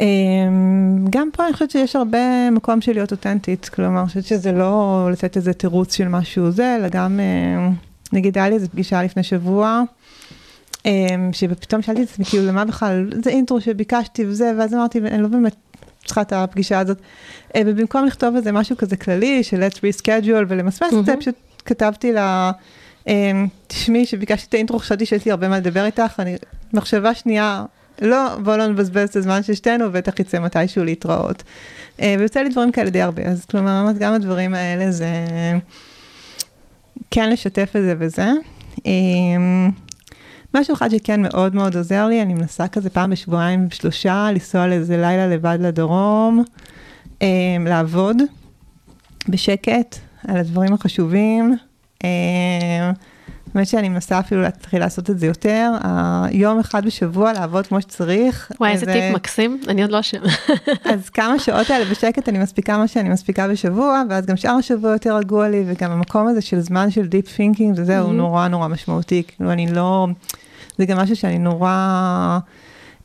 אמ, גם פה אני חושבת שיש הרבה מקום של להיות אותנטית, כלומר, אני חושבת שזה לא לתת איזה תירוץ של משהו זה, אלא גם, אמ, נגיד היה לי איזו פגישה לפני שבוע, אמ, שפתאום שאלתי את עצמי, כאילו, למה בכלל, זה אינטרו שביקשתי וזה, ואז אמרתי, אני לא באמת צריכה את הפגישה הזאת, אה, ובמקום לכתוב איזה משהו כזה כללי, של let's reschedule ולמסמס את זה, פשוט כתבתי לה, תשמעי, שביקשתי את האינטרו, חשבתי שיש לי הרבה מה לדבר איתך, אני מחשבה שנייה, לא, בוא לא נבזבז את הזמן של שתינו, בטח יצא מתישהו להתראות. אה, ויוצא לי דברים כאלה די הרבה, אז כלומר, גם הדברים האלה זה כן לשתף את זה וזה. אה, משהו אחד שכן מאוד מאוד עוזר לי, אני מנסה כזה פעם בשבועיים, שלושה, לנסוע לאיזה לילה לבד לדרום, לעבוד בשקט על הדברים החשובים. האמת שאני מנסה אפילו להתחיל לעשות את זה יותר, יום אחד בשבוע לעבוד כמו שצריך. וואי, איזה טיפ מקסים, אני עוד לא שם. אז כמה שעות האלה בשקט אני מספיקה מה שאני מספיקה בשבוע, ואז גם שאר השבוע יותר רגוע לי, וגם המקום הזה של זמן של deep thinking וזה, הוא נורא נורא משמעותי, כאילו אני לא, זה גם משהו שאני נורא...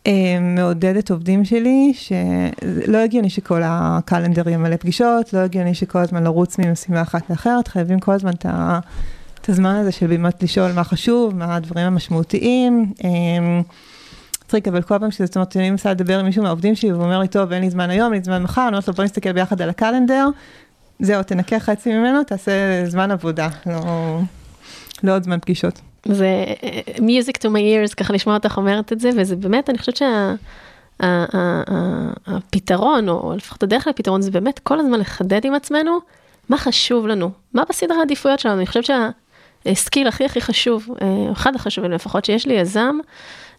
אה, מעודדת עובדים שלי, שלא הגיוני שכל הקלנדר ימלא פגישות, לא הגיוני שכל הזמן לרוץ ממשימה אחת לאחרת, חייבים כל הזמן את. את הזמן הזה של באמת לשאול מה חשוב, מה הדברים המשמעותיים. מצחיק, אבל כל פעם שזה, זאת אומרת, אני מנסה לדבר עם מישהו מהעובדים שלי, והוא אומר לי, טוב, אין לי זמן היום, אין לי זמן מחר, אני אומרת לו, בוא נסתכל ביחד על הקלנדר, זהו, תנקה חצי ממנו, תעשה זמן עבודה, לא, לא עוד זמן פגישות. זה music to my ears, ככה לשמוע אותך אומרת את זה, וזה באמת, אני חושבת שהפתרון, או לפחות הדרך לפתרון, זה באמת כל הזמן לחדד עם עצמנו מה חשוב לנו, מה בסדר העדיפויות שלנו. אני חושבת שה... הסקיל הכי הכי חשוב, אה, אחד החשובים לפחות שיש לי יזם,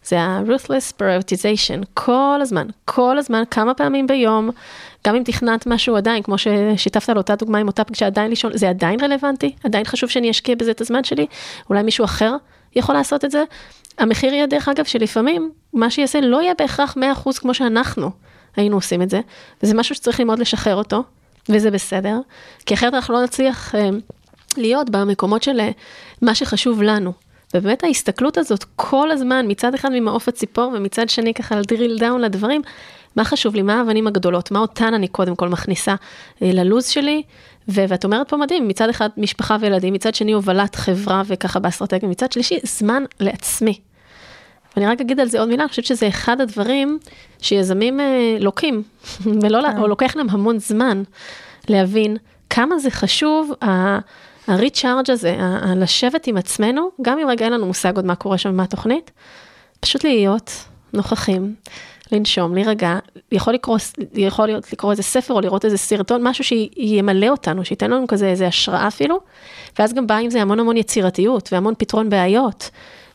זה ה-ruthless prioritization, כל הזמן, כל הזמן, כמה פעמים ביום, גם אם תכננת משהו עדיין, כמו ששיתפת על אותה דוגמה עם אותה פגישה, עדיין לשאול, זה עדיין רלוונטי? עדיין חשוב שאני אשקיע בזה את הזמן שלי? אולי מישהו אחר יכול לעשות את זה? המחיר יהיה דרך אגב שלפעמים מה שיעשה לא יהיה בהכרח 100% כמו שאנחנו היינו עושים את זה, וזה משהו שצריך ללמוד לשחרר אותו, וזה בסדר, כי אחרת אנחנו לא נצליח אה, להיות במקומות של אה, מה שחשוב לנו. ובאמת ההסתכלות הזאת כל הזמן, מצד אחד ממעוף הציפור ומצד שני ככה לדריל דאון לדברים, מה חשוב לי, מה האבנים הגדולות, מה אותן אני קודם כל מכניסה אה, ללוז שלי, ו- ואת אומרת פה מדהים, מצד אחד משפחה וילדים, מצד שני הובלת חברה וככה באסטרטגיה, מצד שלישי זמן לעצמי. ואני רק אגיד על זה עוד מילה, אני חושבת שזה אחד הדברים שיזמים אה, לוקים, ולא, כן. או לוקח להם המון זמן להבין כמה זה חשוב, הריצ'ארג' הזה, לשבת עם עצמנו, גם אם רגע אין לנו מושג עוד מה קורה שם, מה התוכנית, פשוט להיות נוכחים, לנשום, להירגע, יכול לקרוא, יכול להיות לקרוא איזה ספר או לראות איזה סרטון, משהו שימלא אותנו, שייתן לנו כזה איזה השראה אפילו, ואז גם בא עם זה המון המון יצירתיות והמון פתרון בעיות,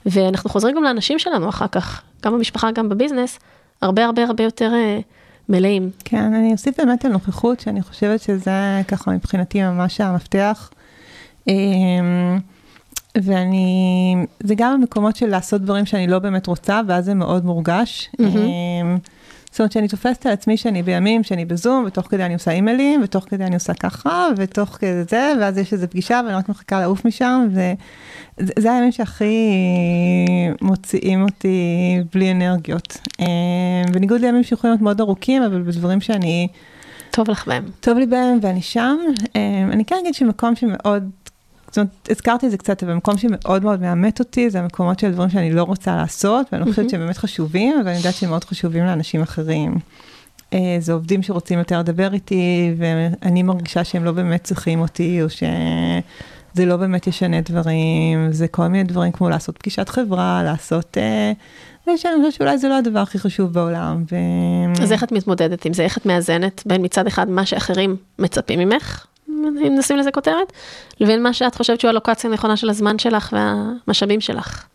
ואנחנו חוזרים גם לאנשים שלנו אחר כך, גם במשפחה, גם בביזנס, הרבה הרבה הרבה יותר uh, מלאים. כן, אני אוסיף באמת על נוכחות, שאני חושבת שזה ככה מבחינתי ממש המפתח. Um, ואני, זה גם המקומות של לעשות דברים שאני לא באמת רוצה, ואז זה מאוד מורגש. Mm-hmm. זאת אומרת שאני תופסת על עצמי שאני בימים שאני בזום, ותוך כדי אני עושה אימיילים, ותוך כדי אני עושה ככה, ותוך כדי זה, ואז יש איזו פגישה ואני רק מחכה לעוף משם, וזה הימים שהכי מוציאים אותי בלי אנרגיות. אמ, בניגוד לימים שיכולים להיות מאוד ארוכים, אבל בדברים שאני... טוב לך בהם. טוב לי בהם ואני שם. אמ, אני כן אגיד שמקום שמאוד זאת אומרת, הזכרתי את זה קצת, אבל מקום שמאוד מאוד מאמת אותי, זה המקומות של דברים שאני לא רוצה לעשות, ואני לא חושבת שהם באמת חשובים, אבל אני יודעת שהם מאוד חשובים לאנשים אחרים. אה, זה עובדים שרוצים יותר לדבר איתי, ואני מרגישה שהם לא באמת צריכים אותי, או שזה לא באמת ישנה דברים, זה כל מיני דברים כמו לעשות פגישת חברה, לעשות... אה, שאני חושבת שאולי זה לא הדבר הכי חשוב בעולם. ו... אז איך את מתמודדת עם זה? איך את מאזנת בין מצד אחד מה שאחרים מצפים ממך, אם נשים לזה כותרת, לבין מה שאת חושבת שהוא הלוקציה הנכונה של הזמן שלך והמשאבים שלך.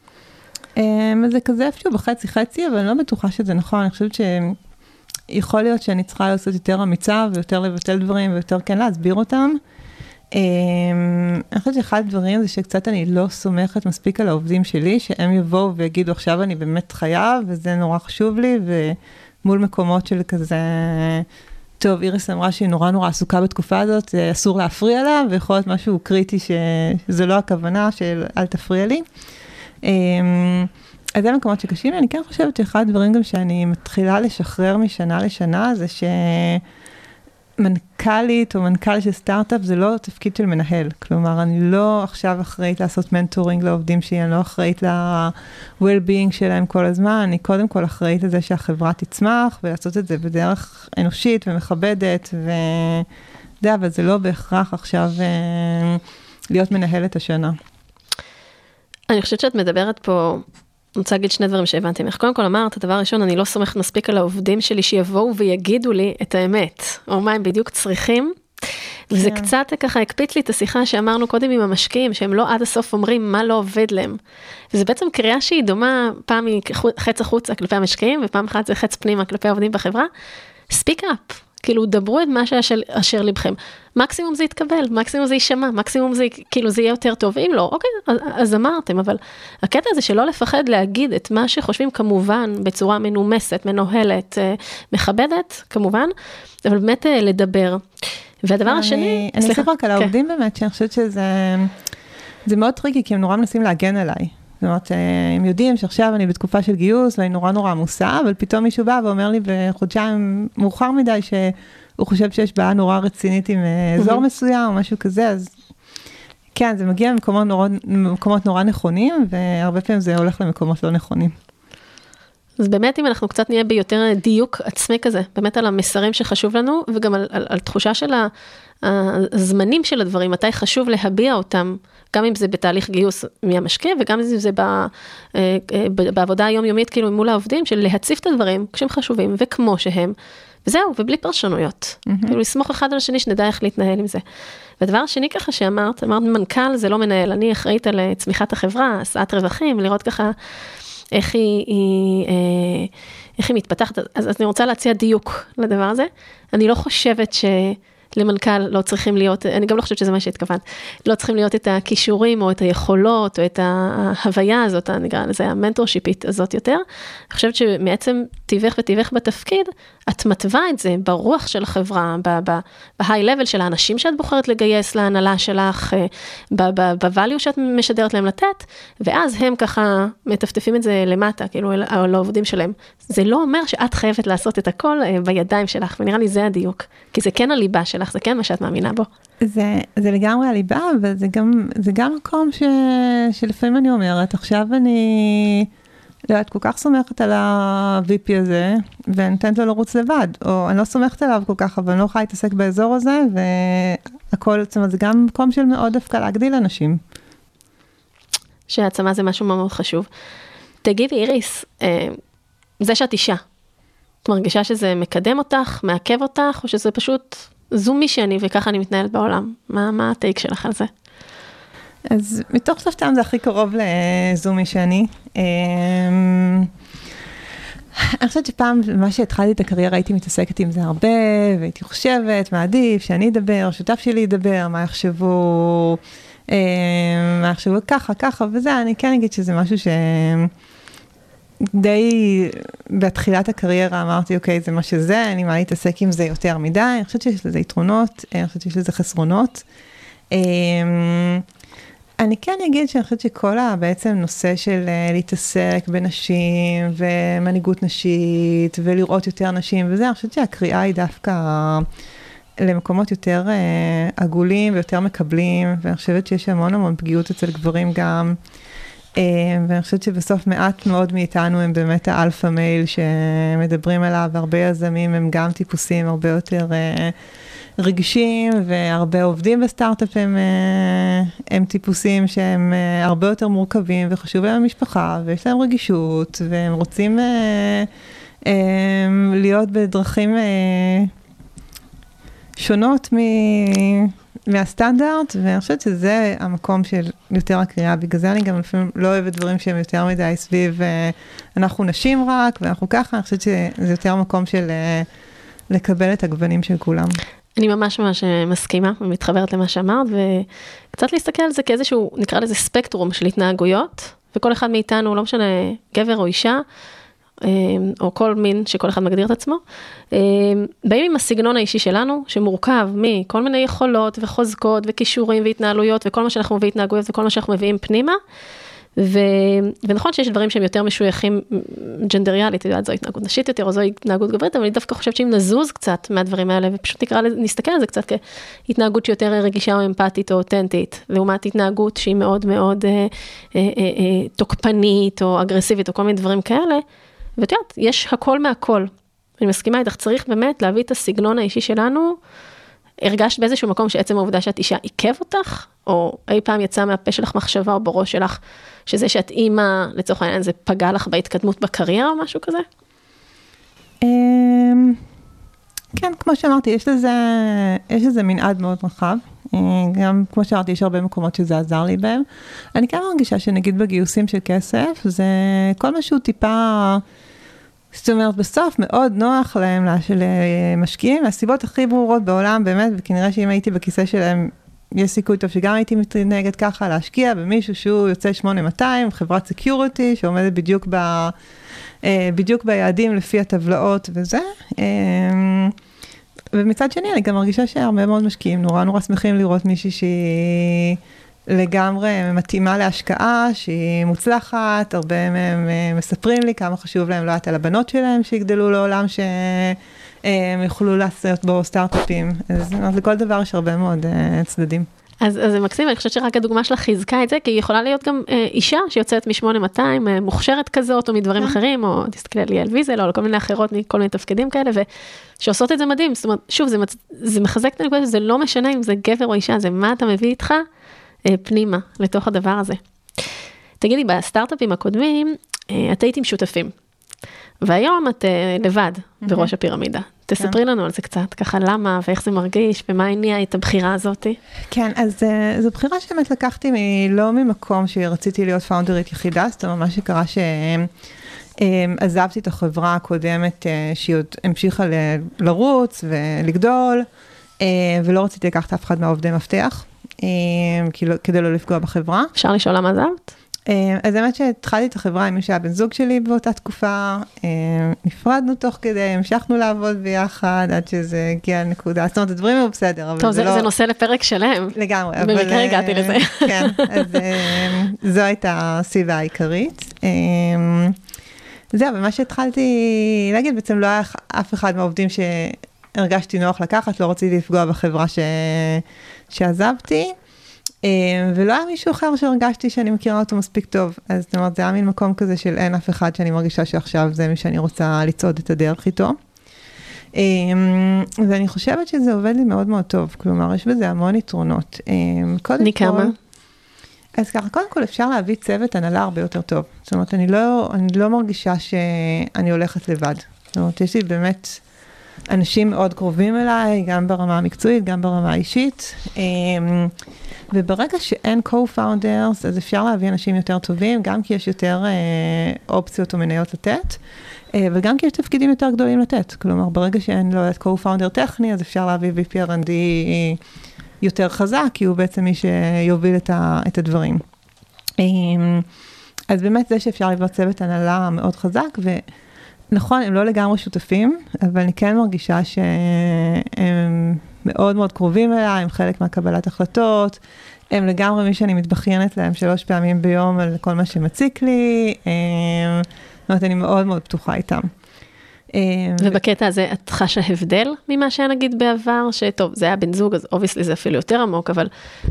אמ, זה כזה איפשהו בחצי חצי, אבל אני לא בטוחה שזה נכון, אני חושבת שיכול להיות שאני צריכה לעשות יותר אמיצה ויותר לבטל דברים ויותר כן להסביר אותם. אמ, אני חושבת שאחד הדברים זה שקצת אני לא סומכת מספיק על העובדים שלי, שהם יבואו ויגידו עכשיו אני באמת חייב וזה נורא חשוב לי, ומול מקומות של כזה... טוב, איריס אמרה שהיא נורא נורא עסוקה בתקופה הזאת, אסור להפריע לה, ויכול להיות משהו קריטי שזה לא הכוונה של אל תפריע לי. אמ, אז זה מקומות שקשים לי, אני כן חושבת שאחד הדברים גם שאני מתחילה לשחרר משנה לשנה, זה ש... מנכ"לית או מנכ"ל של סטארט-אפ זה לא תפקיד של מנהל. כלומר, אני לא עכשיו אחראית לעשות מנטורינג לעובדים שלי, אני לא אחראית ל-well-being שלהם כל הזמן, אני קודם כל אחראית לזה שהחברה תצמח ולעשות את זה בדרך אנושית ומכבדת, ואתה יודע, אבל זה לא בהכרח עכשיו אה, להיות מנהלת השנה. אני חושבת שאת מדברת פה אני רוצה להגיד שני דברים שהבנתי ממך. קודם כל אמרת, דבר ראשון, אני לא סומכת מספיק על העובדים שלי שיבואו ויגידו לי את האמת, או מה הם בדיוק צריכים. וזה כן. קצת ככה הקפיץ לי את השיחה שאמרנו קודם עם המשקיעים, שהם לא עד הסוף אומרים מה לא עובד להם. וזה בעצם קריאה שהיא דומה, פעם היא חץ החוצה כלפי המשקיעים, ופעם אחת זה חץ פנימה כלפי העובדים בחברה. ספיק אפ, כאילו דברו את מה שאשר, אשר לבכם. מקסימום זה יתקבל, מקסימום זה יישמע, מקסימום זה כאילו זה יהיה יותר טוב, אם לא, אוקיי, אז, אז אמרתם, אבל הקטע הזה שלא לפחד להגיד את מה שחושבים כמובן בצורה מנומסת, מנוהלת, אה, מכבדת, כמובן, אבל באמת אה, לדבר. והדבר אני, השני, אני אוסיף רק על כן. העובדים באמת, שאני חושבת שזה זה מאוד טריקי, כי הם נורא מנסים להגן עליי. זאת אומרת, הם יודעים שעכשיו אני בתקופה של גיוס ואני נורא נורא עמוסה, אבל פתאום מישהו בא ואומר לי בחודשיים מאוחר מדי שהוא חושב שיש בעיה נורא רצינית עם אה, אזור מסוים או משהו כזה, אז כן, זה מגיע למקומות נורא, למקומות נורא נכונים, והרבה פעמים זה הולך למקומות לא נכונים. אז באמת אם אנחנו קצת נהיה ביותר דיוק עצמי כזה, באמת על המסרים שחשוב לנו, וגם על, על, על תחושה של הזמנים של הדברים, מתי חשוב להביע אותם, גם אם זה בתהליך גיוס מהמשקיע, וגם אם זה אה, אה, בעבודה היומיומית כאילו מול העובדים, של להציף את הדברים כשהם חשובים וכמו שהם, וזהו, ובלי פרשנויות. Mm-hmm. כאילו לסמוך אחד על השני שנדע איך להתנהל עם זה. והדבר השני ככה שאמרת, אמרת מנכ"ל זה לא מנהל, אני אחראית על אה, צמיחת החברה, הסעת רווחים, לראות ככה איך היא, היא, איך היא מתפתחת, אז, אז אני רוצה להציע דיוק לדבר הזה. אני לא חושבת ש... למנכ"ל לא צריכים להיות, אני גם לא חושבת שזה מה שהתכוונת, לא צריכים להיות את הכישורים או את היכולות או את ההוויה הזאת, נקרא לזה המנטורשיפית הזאת יותר. אני חושבת שמעצם טבעך וטבעך בתפקיד, את מתווה את זה ברוח של החברה, בהיי לבל של האנשים שאת בוחרת לגייס להנהלה שלך, ב-value שאת משדרת להם לתת, ואז הם ככה מטפטפים את זה למטה, כאילו, לעובדים שלהם. זה לא אומר שאת חייבת לעשות את הכל אה, בידיים שלך, ונראה לי זה הדיוק, כי זה כן הליבה שלך, זה כן מה שאת מאמינה בו. זה, זה לגמרי הליבה, אבל זה גם, זה גם מקום ש, שלפעמים אני אומרת, עכשיו אני... לא, את כל כך סומכת על ה-VP הזה, ואני נותנת לו לרוץ לבד, או אני לא סומכת עליו כל כך, אבל אני לא יכולה להתעסק באזור הזה, והכל, זאת אומרת, זה גם מקום של מאוד דווקא להגדיל אנשים. שהעצמה זה משהו מאוד חשוב. תגידי, איריס, אה, זה שאת אישה, את מרגישה שזה מקדם אותך, מעכב אותך, או שזה פשוט, זו מי שאני וככה אני מתנהלת בעולם? מה, מה הטייק שלך על זה? אז מתוך שלושתם זה הכי קרוב לזומי שאני. אמ, אני חושבת שפעם, מה שהתחלתי את הקריירה, הייתי מתעסקת עם זה הרבה, והייתי חושבת, מה עדיף, שאני אדבר, שותף שלי ידבר, מה יחשבו, אמ, מה יחשבו ככה, ככה וזה, אני כן אגיד שזה משהו ש... די בתחילת הקריירה אמרתי, אוקיי, זה מה שזה, אין לי מה להתעסק עם זה יותר מדי, אני חושבת שיש לזה יתרונות, אני חושבת שיש לזה חסרונות. אמ, אני כן אגיד שאני חושבת שכל הבעצם נושא של אה, להתעסק בנשים ומנהיגות נשית ולראות יותר נשים וזה, אני חושבת שהקריאה היא דווקא למקומות יותר אה, עגולים ויותר מקבלים, ואני חושבת שיש המון המון פגיעות אצל גברים גם. אה, ואני חושבת שבסוף מעט מאוד מאיתנו הם באמת האלפא מייל שמדברים עליו, והרבה יזמים הם גם טיפוסים הרבה יותר רגשים, והרבה עובדים בסטארט-אפ הם, אה, הם טיפוסים שהם אה, הרבה יותר מורכבים, וחשוב להם המשפחה, ויש להם רגישות, והם רוצים אה, להיות בדרכים שונות מ... מהסטנדרט, ואני חושבת שזה המקום של יותר הקריאה, בגלל זה אני גם לפעמים לא אוהבת דברים שהם יותר מדי סביב, אנחנו נשים רק, ואנחנו ככה, אני חושבת שזה יותר מקום של לקבל את הגוונים של כולם. אני ממש ממש אה, מסכימה ומתחברת למה שאמרת, וקצת להסתכל על זה כאיזשהו, נקרא לזה ספקטרום של התנהגויות, וכל אחד מאיתנו, לא משנה, גבר או אישה, אה, או כל מין שכל אחד מגדיר את עצמו, אה, באים עם הסגנון האישי שלנו, שמורכב מכל מיני יכולות וחוזקות וכישורים והתנהלויות וכל מה שאנחנו מביאים התנהגויות וכל מה שאנחנו מביאים פנימה. ו... ונכון שיש דברים שהם יותר משויכים ג'נדריאלית, את יודעת, זו התנהגות נשית יותר או זו התנהגות גברית, אבל אני דווקא חושבת שאם נזוז קצת מהדברים האלה ופשוט נקרא, נסתכל על זה קצת כהתנהגות שיותר רגישה או אמפתית או אותנטית, לעומת התנהגות שהיא מאוד מאוד אה, אה, אה, אה, תוקפנית או אגרסיבית או כל מיני דברים כאלה, ואת יודעת, יש הכל מהכל. אני מסכימה איתך, צריך באמת להביא את הסגנון האישי שלנו. הרגשת באיזשהו מקום שעצם העובדה שאת אישה עיכב אותך, או אי פעם יצא מהפה שלך מחשבה או בראש שלך, שזה שאת אימא, לצורך העניין, זה פגע לך בהתקדמות בקריירה או משהו כזה? אמ, כן, כמו שאמרתי, יש לזה, יש לזה מנעד מאוד רחב. אה, גם, כמו שאמרתי, יש הרבה מקומות שזה עזר לי בהם. אני כן מרגישה שנגיד בגיוסים של כסף, זה כל משהו טיפה... זאת אומרת, בסוף מאוד נוח להם למשקיעים, מהסיבות הכי ברורות בעולם, באמת, וכנראה שאם הייתי בכיסא שלהם, יש סיכוי טוב שגם הייתי מתנהגת ככה, להשקיע במישהו שהוא יוצא 8200, חברת security, שעומדת בדיוק, ב, אה, בדיוק ביעדים לפי הטבלאות וזה. אה, ומצד שני, אני גם מרגישה שהרבה מאוד משקיעים נורא נורא שמחים לראות מישהי שהיא... לגמרי מתאימה להשקעה, שהיא מוצלחת, הרבה מהם אה, מספרים לי כמה חשוב להם, לא יודעת, על הבנות שלהם שיגדלו לעולם שהם יוכלו לעשות בו סטארט-אפים. אז, אז לכל דבר יש הרבה מאוד uh, צדדים. אז, אז זה מקסים, אני חושבת שרק הדוגמה שלך חיזקה את זה, כי היא יכולה להיות גם אה, אישה שיוצאת מ-8200, אה, מוכשרת כזאת, או מדברים כן. אחרים, או תסתכלי על ליאל ויזל, או על כל מיני אחרות, מכל מיני תפקידים כאלה, ושעושות את זה מדהים. זאת אומרת, שוב, זה, מצ... זה מחזק את הנקודה, זה לא משנה אם זה גבר או אישה, זה מה אתה מביא איתך, אה, פנימה, לתוך הדבר הזה. תגידי, בסטארט-אפים הקודמים, אה, את היית עם שותפים, והיום את אה, לבד בראש הפירמידה. תספרי כן. לנו על זה קצת, ככה למה ואיך זה מרגיש ומה הניע את הבחירה הזאת. כן, אז זו בחירה שבאמת לקחתי לא ממקום שרציתי להיות פאונדרית יחידה, זאת אומרת, מה שקרה שעזבתי את החברה הקודמת שהיא עוד המשיכה לרוץ ולגדול. ולא רציתי לקחת אף אחד מהעובדי מפתח, כדי לא לפגוע בחברה. אפשר לשאול למה עזבת? אה, אז האמת שהתחלתי את החברה עם מי שהיה בן זוג שלי באותה תקופה, אה, נפרדנו תוך כדי, המשכנו לעבוד ביחד עד שזה הגיע לנקודה, זאת אומרת, הדברים היו בסדר, אבל טוב, זה, זה לא... זה נושא לפרק שלם. לגמרי, אבל... במקרה הגעתי אה, לזה. כן, אז זו הייתה הסיבה העיקרית. זהו, ומה שהתחלתי להגיד, בעצם לא היה אף אחד מהעובדים שהרגשתי נוח לקחת, לא רציתי לפגוע בחברה ש... שעזבתי. אה, ולא היה מישהו אחר שהרגשתי שאני מכירה אותו מספיק טוב. אז זאת אומרת, זה היה מין מקום כזה של אין אף אחד שאני מרגישה שעכשיו זה מי שאני רוצה לצעוד את הדרך איתו. אה, ואני חושבת שזה עובד לי מאוד מאוד טוב, כלומר, יש בזה המון יתרונות. אה, קודם כל... אז ככה, קודם כל אפשר להביא צוות הנהלה הרבה יותר טוב. זאת אומרת, אני לא, אני לא מרגישה שאני הולכת לבד. זאת אומרת, יש לי באמת אנשים מאוד קרובים אליי, גם ברמה המקצועית, גם ברמה האישית. וברגע שאין co-founders, אז אפשר להביא אנשים יותר טובים, גם כי יש יותר אה, אופציות או מניות לתת, אה, וגם כי יש תפקידים יותר גדולים לתת. כלומר, ברגע שאין לו את co-founder טכני, אז אפשר להביא VPRND יותר חזק, כי הוא בעצם מי שיוביל את, הדברים. אה, אז באמת זה שאפשר לבנות צוות הנהלה מאוד חזק, ונכון, הם לא לגמרי שותפים, אבל אני כן מרגישה שהם... מאוד מאוד קרובים אליי, הם חלק מהקבלת החלטות, הם לגמרי מי שאני מתבכיינת להם שלוש פעמים ביום על כל מה שמציק לי, זאת אומרת, אני מאוד מאוד פתוחה איתם. ובקטע הזה את חשה הבדל ממה שהיה נגיד בעבר, שטוב, זה היה בן זוג, אז obviously זה אפילו יותר עמוק, אבל אה,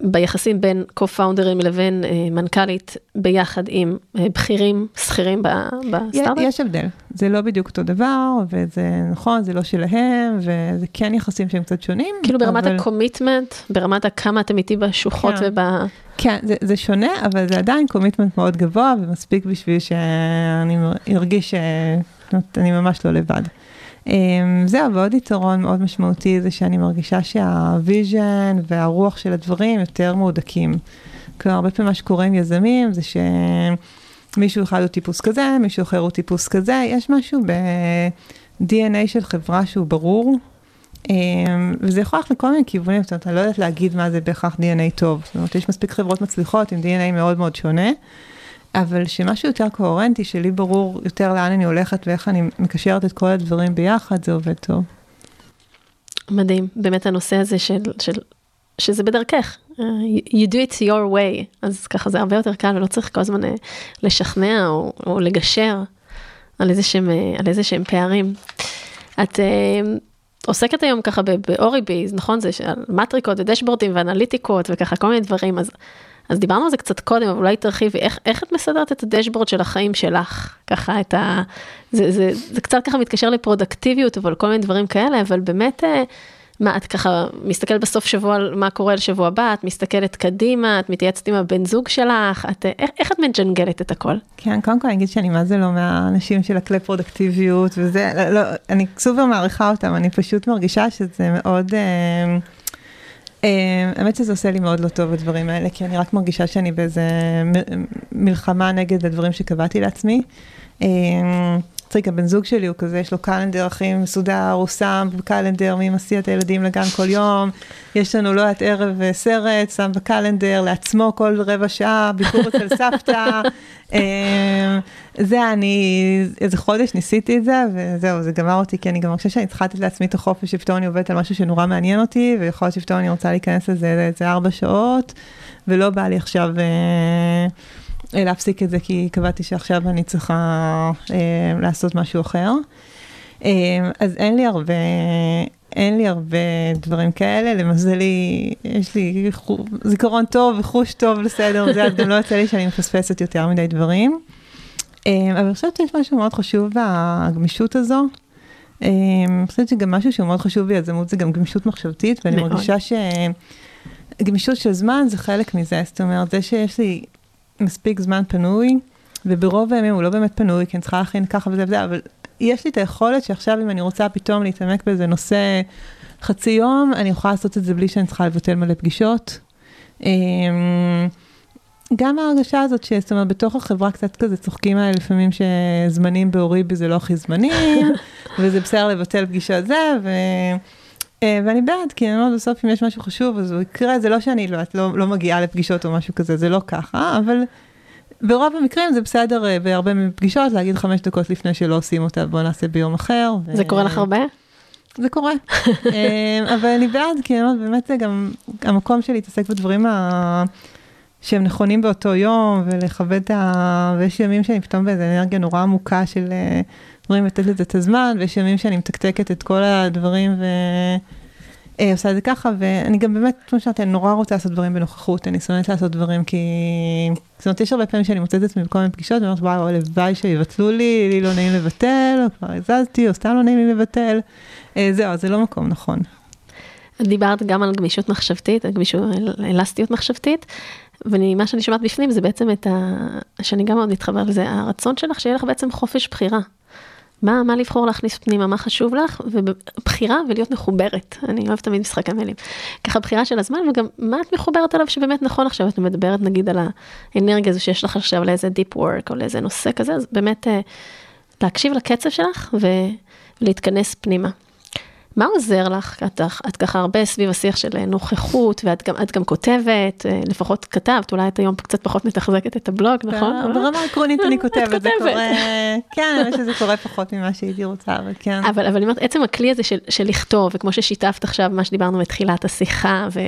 ביחסים בין co-founderים לבין אה, מנכ"לית ביחד עם אה, בכירים, שכירים בסטארט-אפ? יש הבדל, זה לא בדיוק אותו דבר, וזה נכון, זה לא שלהם, וזה כן יחסים שהם קצת שונים. כאילו ברמת אבל... ה commitment, ברמת הכמה אתם איתי בשוחות כן. וב... כן, זה, זה שונה, אבל זה עדיין commitment מאוד גבוה, ומספיק בשביל שאני ארגיש שאני ממש לא לבד. אמ, זהו, ועוד יתרון מאוד משמעותי זה שאני מרגישה שה vision והרוח של הדברים יותר מהודקים. כלומר, הרבה פעמים מה שקורה עם יזמים זה שמישהו אחד הוא טיפוס כזה, מישהו אחר הוא טיפוס כזה, יש משהו ב-DNA של חברה שהוא ברור, אמ, וזה יכול ללכת לכל מיני כיוונים, זאת אומרת, אני לא יודעת להגיד מה זה בהכרח DNA טוב. זאת אומרת, יש מספיק חברות מצליחות עם DNA מאוד מאוד שונה. אבל שמשהו יותר קוהרנטי, שלי ברור יותר לאן אני הולכת ואיך אני מקשרת את כל הדברים ביחד, זה עובד טוב. מדהים, באמת הנושא הזה של, של שזה בדרכך, uh, you do it your way, אז ככה זה הרבה יותר קל ולא צריך כל הזמן uh, לשכנע או, או לגשר על איזה שהם, שהם פערים. את uh, עוסקת היום ככה באוריביז, נכון? זה מטריקות ודשבורדים ואנליטיקות וככה כל מיני דברים, אז אז דיברנו על זה קצת קודם, אבל אולי תרחיבי, איך, איך את מסדרת את הדשבורד של החיים שלך? ככה את ה... זה, זה, זה קצת ככה מתקשר לפרודקטיביות, אבל כל מיני דברים כאלה, אבל באמת, אה, מה, את ככה מסתכלת בסוף שבוע על מה קורה לשבוע הבא, את מסתכלת קדימה, את מתייעצת עם הבן זוג שלך, את, איך, איך את מג'נגלת את הכל? כן, קודם כל אני אגיד שאני מה זה לא מהאנשים של הכלי פרודקטיביות וזה, לא, לא, אני סופר מעריכה אותם, אני פשוט מרגישה שזה מאוד... אה, אה, האמת שזה עושה לי מאוד לא טוב הדברים האלה, כי אני רק מרגישה שאני באיזה מלחמה נגד הדברים שקבעתי לעצמי. מצחיק, הבן זוג שלי הוא כזה, יש לו קלנדר הכי מסודר, הוא שם בקלנדר מי מסיע את הילדים לגן כל יום, יש לנו לא יודעת ערב אה, סרט, שם בקלנדר לעצמו כל רבע שעה, ביקור אצל סבתא. אה, זה אני, איזה חודש ניסיתי את זה, וזהו, זה גמר אותי, כי אני גם חושבת שאני צריכה לתת לעצמי את החופש, שפתאום אני עובדת על משהו שנורא מעניין אותי, ויכול להיות שפתאום אני רוצה להיכנס לזה איזה ארבע שעות, ולא בא לי עכשיו... אה, להפסיק את זה, כי קבעתי שעכשיו אני צריכה אה, לעשות משהו אחר. אה, אז אין לי הרבה, אין לי הרבה דברים כאלה, למזלי, יש לי זיכרון טוב וחוש טוב לסדר, זה גם לא יוצא לי שאני מפספסת יותר מדי דברים. אה, אבל אני חושבת שיש משהו מאוד חשוב בגמישות הזו. אה, אני חושבת שגם משהו שהוא מאוד חשוב ביזמות זה גם גמישות מחשבתית, ואני מרגישה שגמישות של זמן זה חלק מזה, זאת אומרת, זה שיש לי מספיק זמן פנוי, וברוב הימים הוא לא באמת פנוי, כי אני צריכה להכין ככה וזה וזה, אבל יש לי את היכולת שעכשיו אם אני רוצה פתאום להתעמק באיזה נושא חצי יום, אני יכולה לעשות את זה בלי שאני צריכה לבטל מלא פגישות. אמ, גם ההרגשה הזאת, זאת אומרת, בתוך החברה קצת כזה צוחקים עליי לפעמים שזמנים באוריבי זה לא הכי זמנים, וזה בסדר לבטל פגישה זה, ו... אה, ואני בעד, כי אני אומרת בסוף אם יש משהו חשוב אז הוא יקרה, זה לא שאני לא, את לא, לא מגיעה לפגישות או משהו כזה, זה לא ככה, אבל ברוב המקרים זה בסדר אה, בהרבה פגישות להגיד חמש דקות לפני שלא עושים אותה, בוא נעשה ביום אחר. ו... זה קורה לך הרבה? זה קורה, אה, אבל אני בעד, כי אני אומרת, באמת זה גם המקום שלי להתעסק בדברים ה... שהם נכונים באותו יום, ולכבד את ה... ויש ימים שאני פתאום באיזה אנרגיה נורא עמוקה של דברים לתת לזה את הזמן, ויש ימים שאני מתקתקת את כל הדברים ו... אה, עושה את זה ככה, ואני גם באמת, כמו שאמרתי, אני נורא רוצה לעשות דברים בנוכחות, אני שונאת לעשות דברים כי... זאת אומרת, יש הרבה פעמים שאני מוצאת את עצמי בכל מיני פגישות, ואומרת, וואו, הלוואי שיבטלו לי, לי לא נעים לבטל, או כבר הזזתי, או סתם לא נעים לי לבטל. אה, זהו, זה לא מקום נכון. דיברת גם על גמישות מחשבתית, על גמישות, אלסטיות מחשבתית, ומה שאני שומעת בפנים זה בעצם את ה... שאני גם מאוד מתחברת לזה, הרצון שלך שיהיה לך בעצם חופש בחירה. מה, מה לבחור להכניס פנימה, מה חשוב לך, ובחירה ולהיות מחוברת. אני אוהבת תמיד משחק המילים. ככה בחירה של הזמן, וגם מה את מחוברת עליו שבאמת נכון עכשיו, את מדברת נגיד על האנרגיה הזו שיש לך עכשיו לאיזה דיפ וורק או לאיזה נושא כזה, אז באמת אה, להקשיב לקצב שלך ולהתכנס פנימה. מה עוזר לך? את, את ככה הרבה סביב השיח של נוכחות, ואת גם, גם כותבת, אה, לפחות כתבת, אולי את היום קצת פחות מתחזקת את הבלוג, כן, נכון? ברמה עקרונית אני כותבת, זה קורה, כן, אני חושבת שזה קורה פחות ממה שהייתי רוצה, אבל כן. אבל, אבל אני אומרת, עצם הכלי הזה של, של לכתוב, וכמו ששיתפת עכשיו, מה שדיברנו בתחילת השיחה, ו,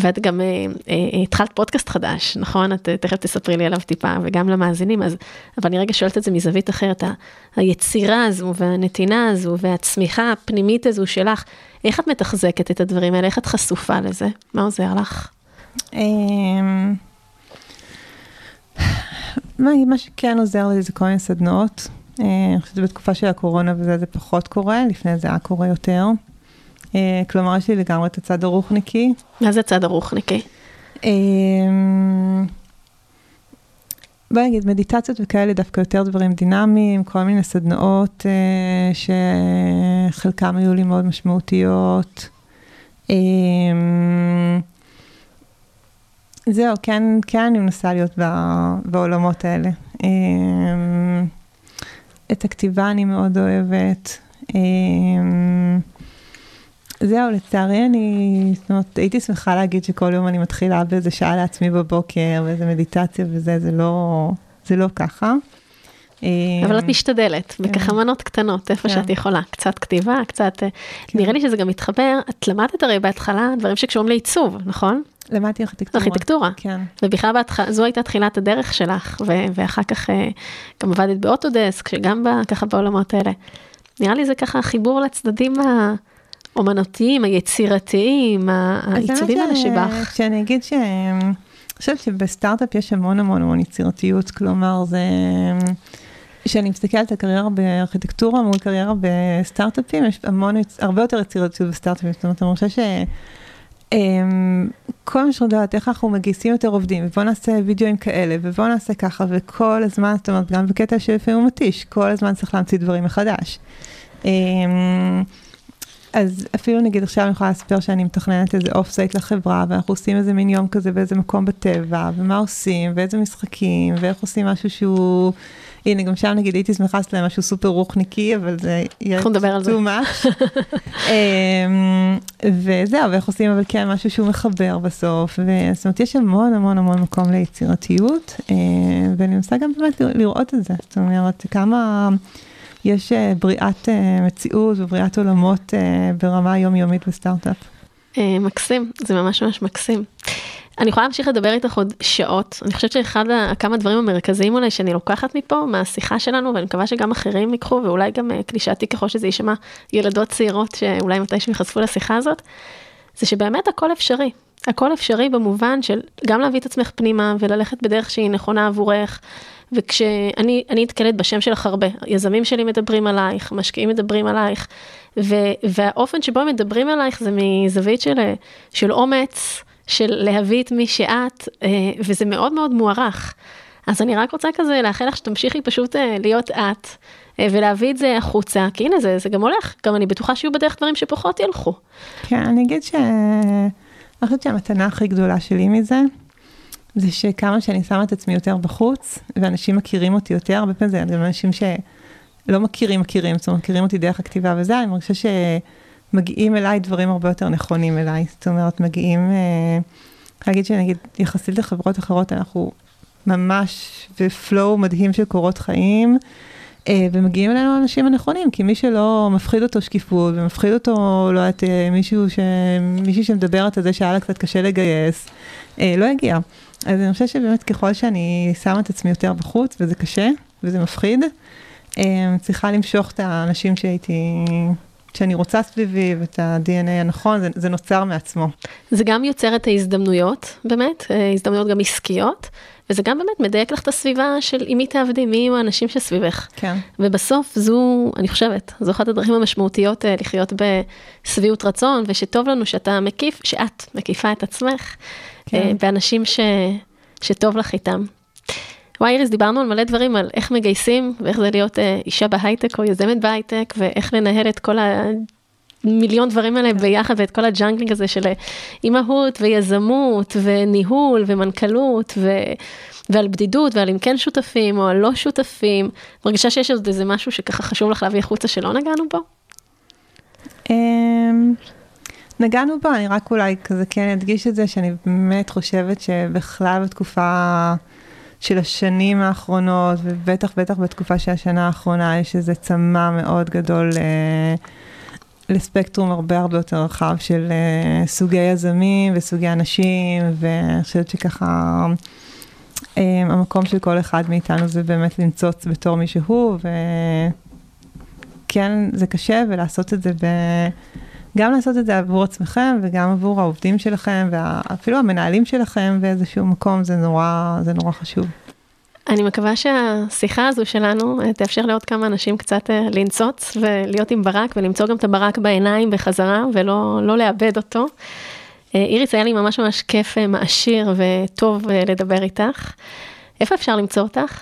ואת גם אה, אה, התחלת פודקאסט חדש, נכון? את תכף תספרי לי עליו טיפה, וגם למאזינים, אז, אבל אני רגע שואלת את זה מזווית אחרת, היצירה הזו, והנתינה הזו, והצמיחה הפנימית הזו שלך, איך את מתחזקת את הדברים האלה? איך את חשופה לזה? מה עוזר לך? אמ, מה שכן עוזר לי זה כל מיני סדנאות. אה, אני חושבת שבתקופה של הקורונה וזה זה פחות קורה, לפני זה היה קורה יותר. אה, כלומר, יש לי לגמרי את הצד הרוחניקי. מה זה הצד הרוחניקי? אמ, בוא נגיד, מדיטציות וכאלה דווקא יותר דברים דינמיים, כל מיני סדנאות אה, שחלקם היו לי מאוד משמעותיות. אה, זהו, כן, כן אני מנסה להיות בעולמות האלה. אה, את הכתיבה אני מאוד אוהבת. אה, זהו, לצערי אני, זאת אומרת, הייתי שמחה להגיד שכל יום אני מתחילה באיזה שעה לעצמי בבוקר, ואיזה מדיטציה וזה, זה לא, זה לא ככה. אבל את משתדלת, כן. בככה מנות קטנות, איפה כן. שאת יכולה, קצת כתיבה, קצת, אה, כן. נראה לי שזה גם מתחבר, את למדת הרי בהתחלה דברים שקשורים לעיצוב, נכון? למדתי ארכיטקטורה. ארכיטקטורה. כן. ובכלל בהתחלה, זו הייתה תחילת הדרך שלך, ו- ואחר כך אה, גם עבדת באוטודסק, שגם ככה בעולמות האלה. נראה לי זה ככה חיבור לצדדים ה... האומנותיים, היצירתיים, העיצובים האלה שבך. שאני אגיד ש... אני חושבת שבסטארט-אפ יש המון המון המון יצירתיות, כלומר זה... כשאני מסתכלת על קריירה בארכיטקטורה מול קריירה בסטארט-אפים, יש המון, הרבה יותר יצירתיות בסטארט-אפים, זאת אומרת, אני חושבת ש... אמ, כל מה שאני יודעת, איך אנחנו מגייסים יותר עובדים, ובואו נעשה וידאוים כאלה, ובואו נעשה ככה, וכל הזמן, זאת אומרת, גם בקטע שלפעמים הוא מתיש, כל הזמן צריך להמציא דברים מחדש. אז אפילו נגיד עכשיו אני יכולה לספר שאני מתכננת איזה off-site לחברה, ואנחנו עושים איזה מין יום כזה באיזה מקום בטבע, ומה עושים, ואיזה משחקים, ואיך עושים משהו שהוא... הנה, גם שם נגיד הייתי שמחה לעשות להם משהו סופר רוחניקי, אבל זה יהיה על זה. אמ, וזהו, ואיך עושים אבל כן משהו שהוא מחבר בסוף, וזאת אומרת, יש המון המון המון מקום ליצירתיות, אה, ואני מנסה גם באמת לראות את זה, זאת אומרת, כמה... יש אה, בריאת אה, מציאות ובריאת עולמות אה, ברמה יומיומית בסטארט-אפ. מקסים, זה ממש ממש מקסים. אני יכולה להמשיך לדבר איתך עוד שעות. אני חושבת שאחד כמה דברים המרכזיים אולי שאני לוקחת מפה מהשיחה שלנו, ואני מקווה שגם אחרים ייקחו, ואולי גם קלישאתי ככל שזה יישמע ילדות צעירות שאולי מתישהו ייחשפו לשיחה הזאת, זה שבאמת הכל אפשרי. הכל אפשרי במובן של גם להביא את עצמך פנימה וללכת בדרך שהיא נכונה עבורך. וכשאני נתקלת בשם שלך הרבה, יזמים שלי מדברים עלייך, משקיעים מדברים עלייך, ו, והאופן שבו מדברים עלייך זה מזווית של, של אומץ, של להביא את מי שאת, אה, וזה מאוד מאוד מוערך. אז אני רק רוצה כזה לאחל לך שתמשיכי פשוט אה, להיות את, אה, ולהביא את זה החוצה, כי הנה זה, זה גם הולך, גם אני בטוחה שיהיו בדרך דברים שפחות ילכו. כן, אני אגיד ש... אני חושבת שהמתנה הכי גדולה שלי מזה, זה שכמה שאני שמה את עצמי יותר בחוץ, ואנשים מכירים אותי יותר, הרבה פעמים זה גם אנשים שלא מכירים, מכירים, זאת אומרת, מכירים אותי דרך הכתיבה וזה, אני מרגישה מגיעים אליי דברים הרבה יותר נכונים אליי. זאת אומרת, מגיעים, אה, להגיד שנגיד, יחסית לחברות אחרות, אנחנו ממש בפלואו מדהים של קורות חיים. אה, ומגיעים אלינו האנשים הנכונים, כי מי שלא מפחיד אותו שקיפות, ומפחיד אותו, לא יודעת, אה, מישהו ש... מישהי שמדברת על זה שהיה לה קצת קשה לגייס, לא יגיע. אז אני חושבת שבאמת ככל שאני שמה את עצמי יותר בחוץ, וזה קשה, וזה מפחיד, צריכה למשוך את האנשים שהייתי, שאני רוצה סביבי, ואת ה-DNA הנכון, זה, זה נוצר מעצמו. זה גם יוצר את ההזדמנויות, באמת, הזדמנויות גם עסקיות. וזה גם באמת מדייק לך את הסביבה של עם מי תעבדי, מי יהיו האנשים שסביבך. כן. ובסוף זו, אני חושבת, זו אחת הדרכים המשמעותיות אה, לחיות בשביעות רצון, ושטוב לנו שאתה מקיף, שאת מקיפה את עצמך, כן. אה, באנשים ש, שטוב לך איתם. וואי איריס, דיברנו על מלא דברים, על איך מגייסים, ואיך זה להיות אה, אישה בהייטק או יזמת בהייטק, ואיך לנהל את כל ה... מיליון דברים האלה כן. ביחד ואת כל ה juggling הזה של אימהות ויזמות וניהול ומנכ"לות ו... ועל בדידות ועל אם כן שותפים או על לא שותפים. מרגישה שיש עוד איזה משהו שככה חשוב לך להביא החוצה שלא נגענו בו? נגענו בו, אני רק אולי כזה כן אדגיש את זה, שאני באמת חושבת שבכלל בתקופה של השנים האחרונות, ובטח בטח בתקופה של השנה האחרונה, יש איזה צמא מאוד גדול. אה, לספקטרום הרבה הרבה יותר רחב של uh, סוגי יזמים וסוגי אנשים, ואני חושבת שככה um, המקום של כל אחד מאיתנו זה באמת לנצוץ בתור מי שהוא, וכן, זה קשה, ולעשות את זה ב... גם לעשות את זה עבור עצמכם וגם עבור העובדים שלכם ואפילו המנהלים שלכם באיזשהו מקום, זה נורא, זה נורא חשוב. אני מקווה שהשיחה הזו שלנו אה, תאפשר לעוד כמה אנשים קצת אה, לנצוץ ולהיות עם ברק ולמצוא גם את הברק בעיניים בחזרה ולא לא לאבד אותו. אה, איריס, היה לי ממש ממש כיף, מעשיר וטוב לדבר איתך. איפה אפשר למצוא אותך?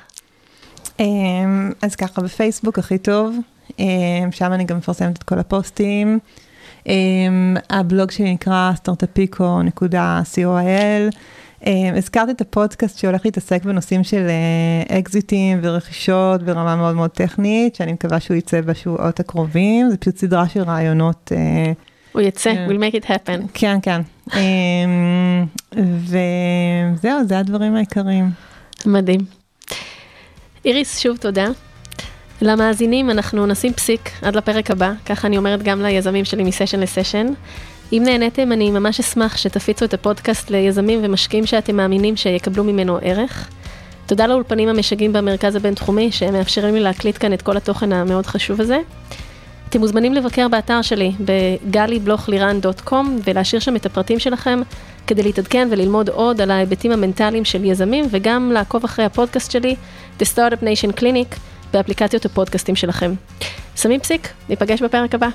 אמ, אז ככה, בפייסבוק הכי טוב, אמ, שם אני גם מפרסמת את כל הפוסטים. אמ, הבלוג שלי נקרא startuppico.co.il. אה, הזכרתי את הפודקאסט שהולך להתעסק בנושאים של אקזיטים אה, ורכישות ברמה מאוד מאוד טכנית, שאני מקווה שהוא יצא בשבועות הקרובים, זה פשוט סדרה של רעיונות. אה, הוא יצא, we'll make it happen. כן, כן. וזהו, זה הדברים העיקריים. מדהים. איריס, שוב תודה. למאזינים אנחנו נשים פסיק עד לפרק הבא, ככה אני אומרת גם ליזמים שלי מסשן לסשן. אם נהניתם, אני ממש אשמח שתפיצו את הפודקאסט ליזמים ומשקיעים שאתם מאמינים שיקבלו ממנו ערך. תודה לאולפנים המשגעים במרכז הבינתחומי, שמאפשרים לי להקליט כאן את כל התוכן המאוד חשוב הזה. אתם מוזמנים לבקר באתר שלי בגלי-בלוך-לירן.com ולהשאיר שם את הפרטים שלכם כדי להתעדכן וללמוד עוד על ההיבטים המנטליים של יזמים וגם לעקוב אחרי הפודקאסט שלי, The Startup Nation Clinic, באפליקציות הפודקאסטים שלכם. שמים פסיק, ניפגש בפרק הבא.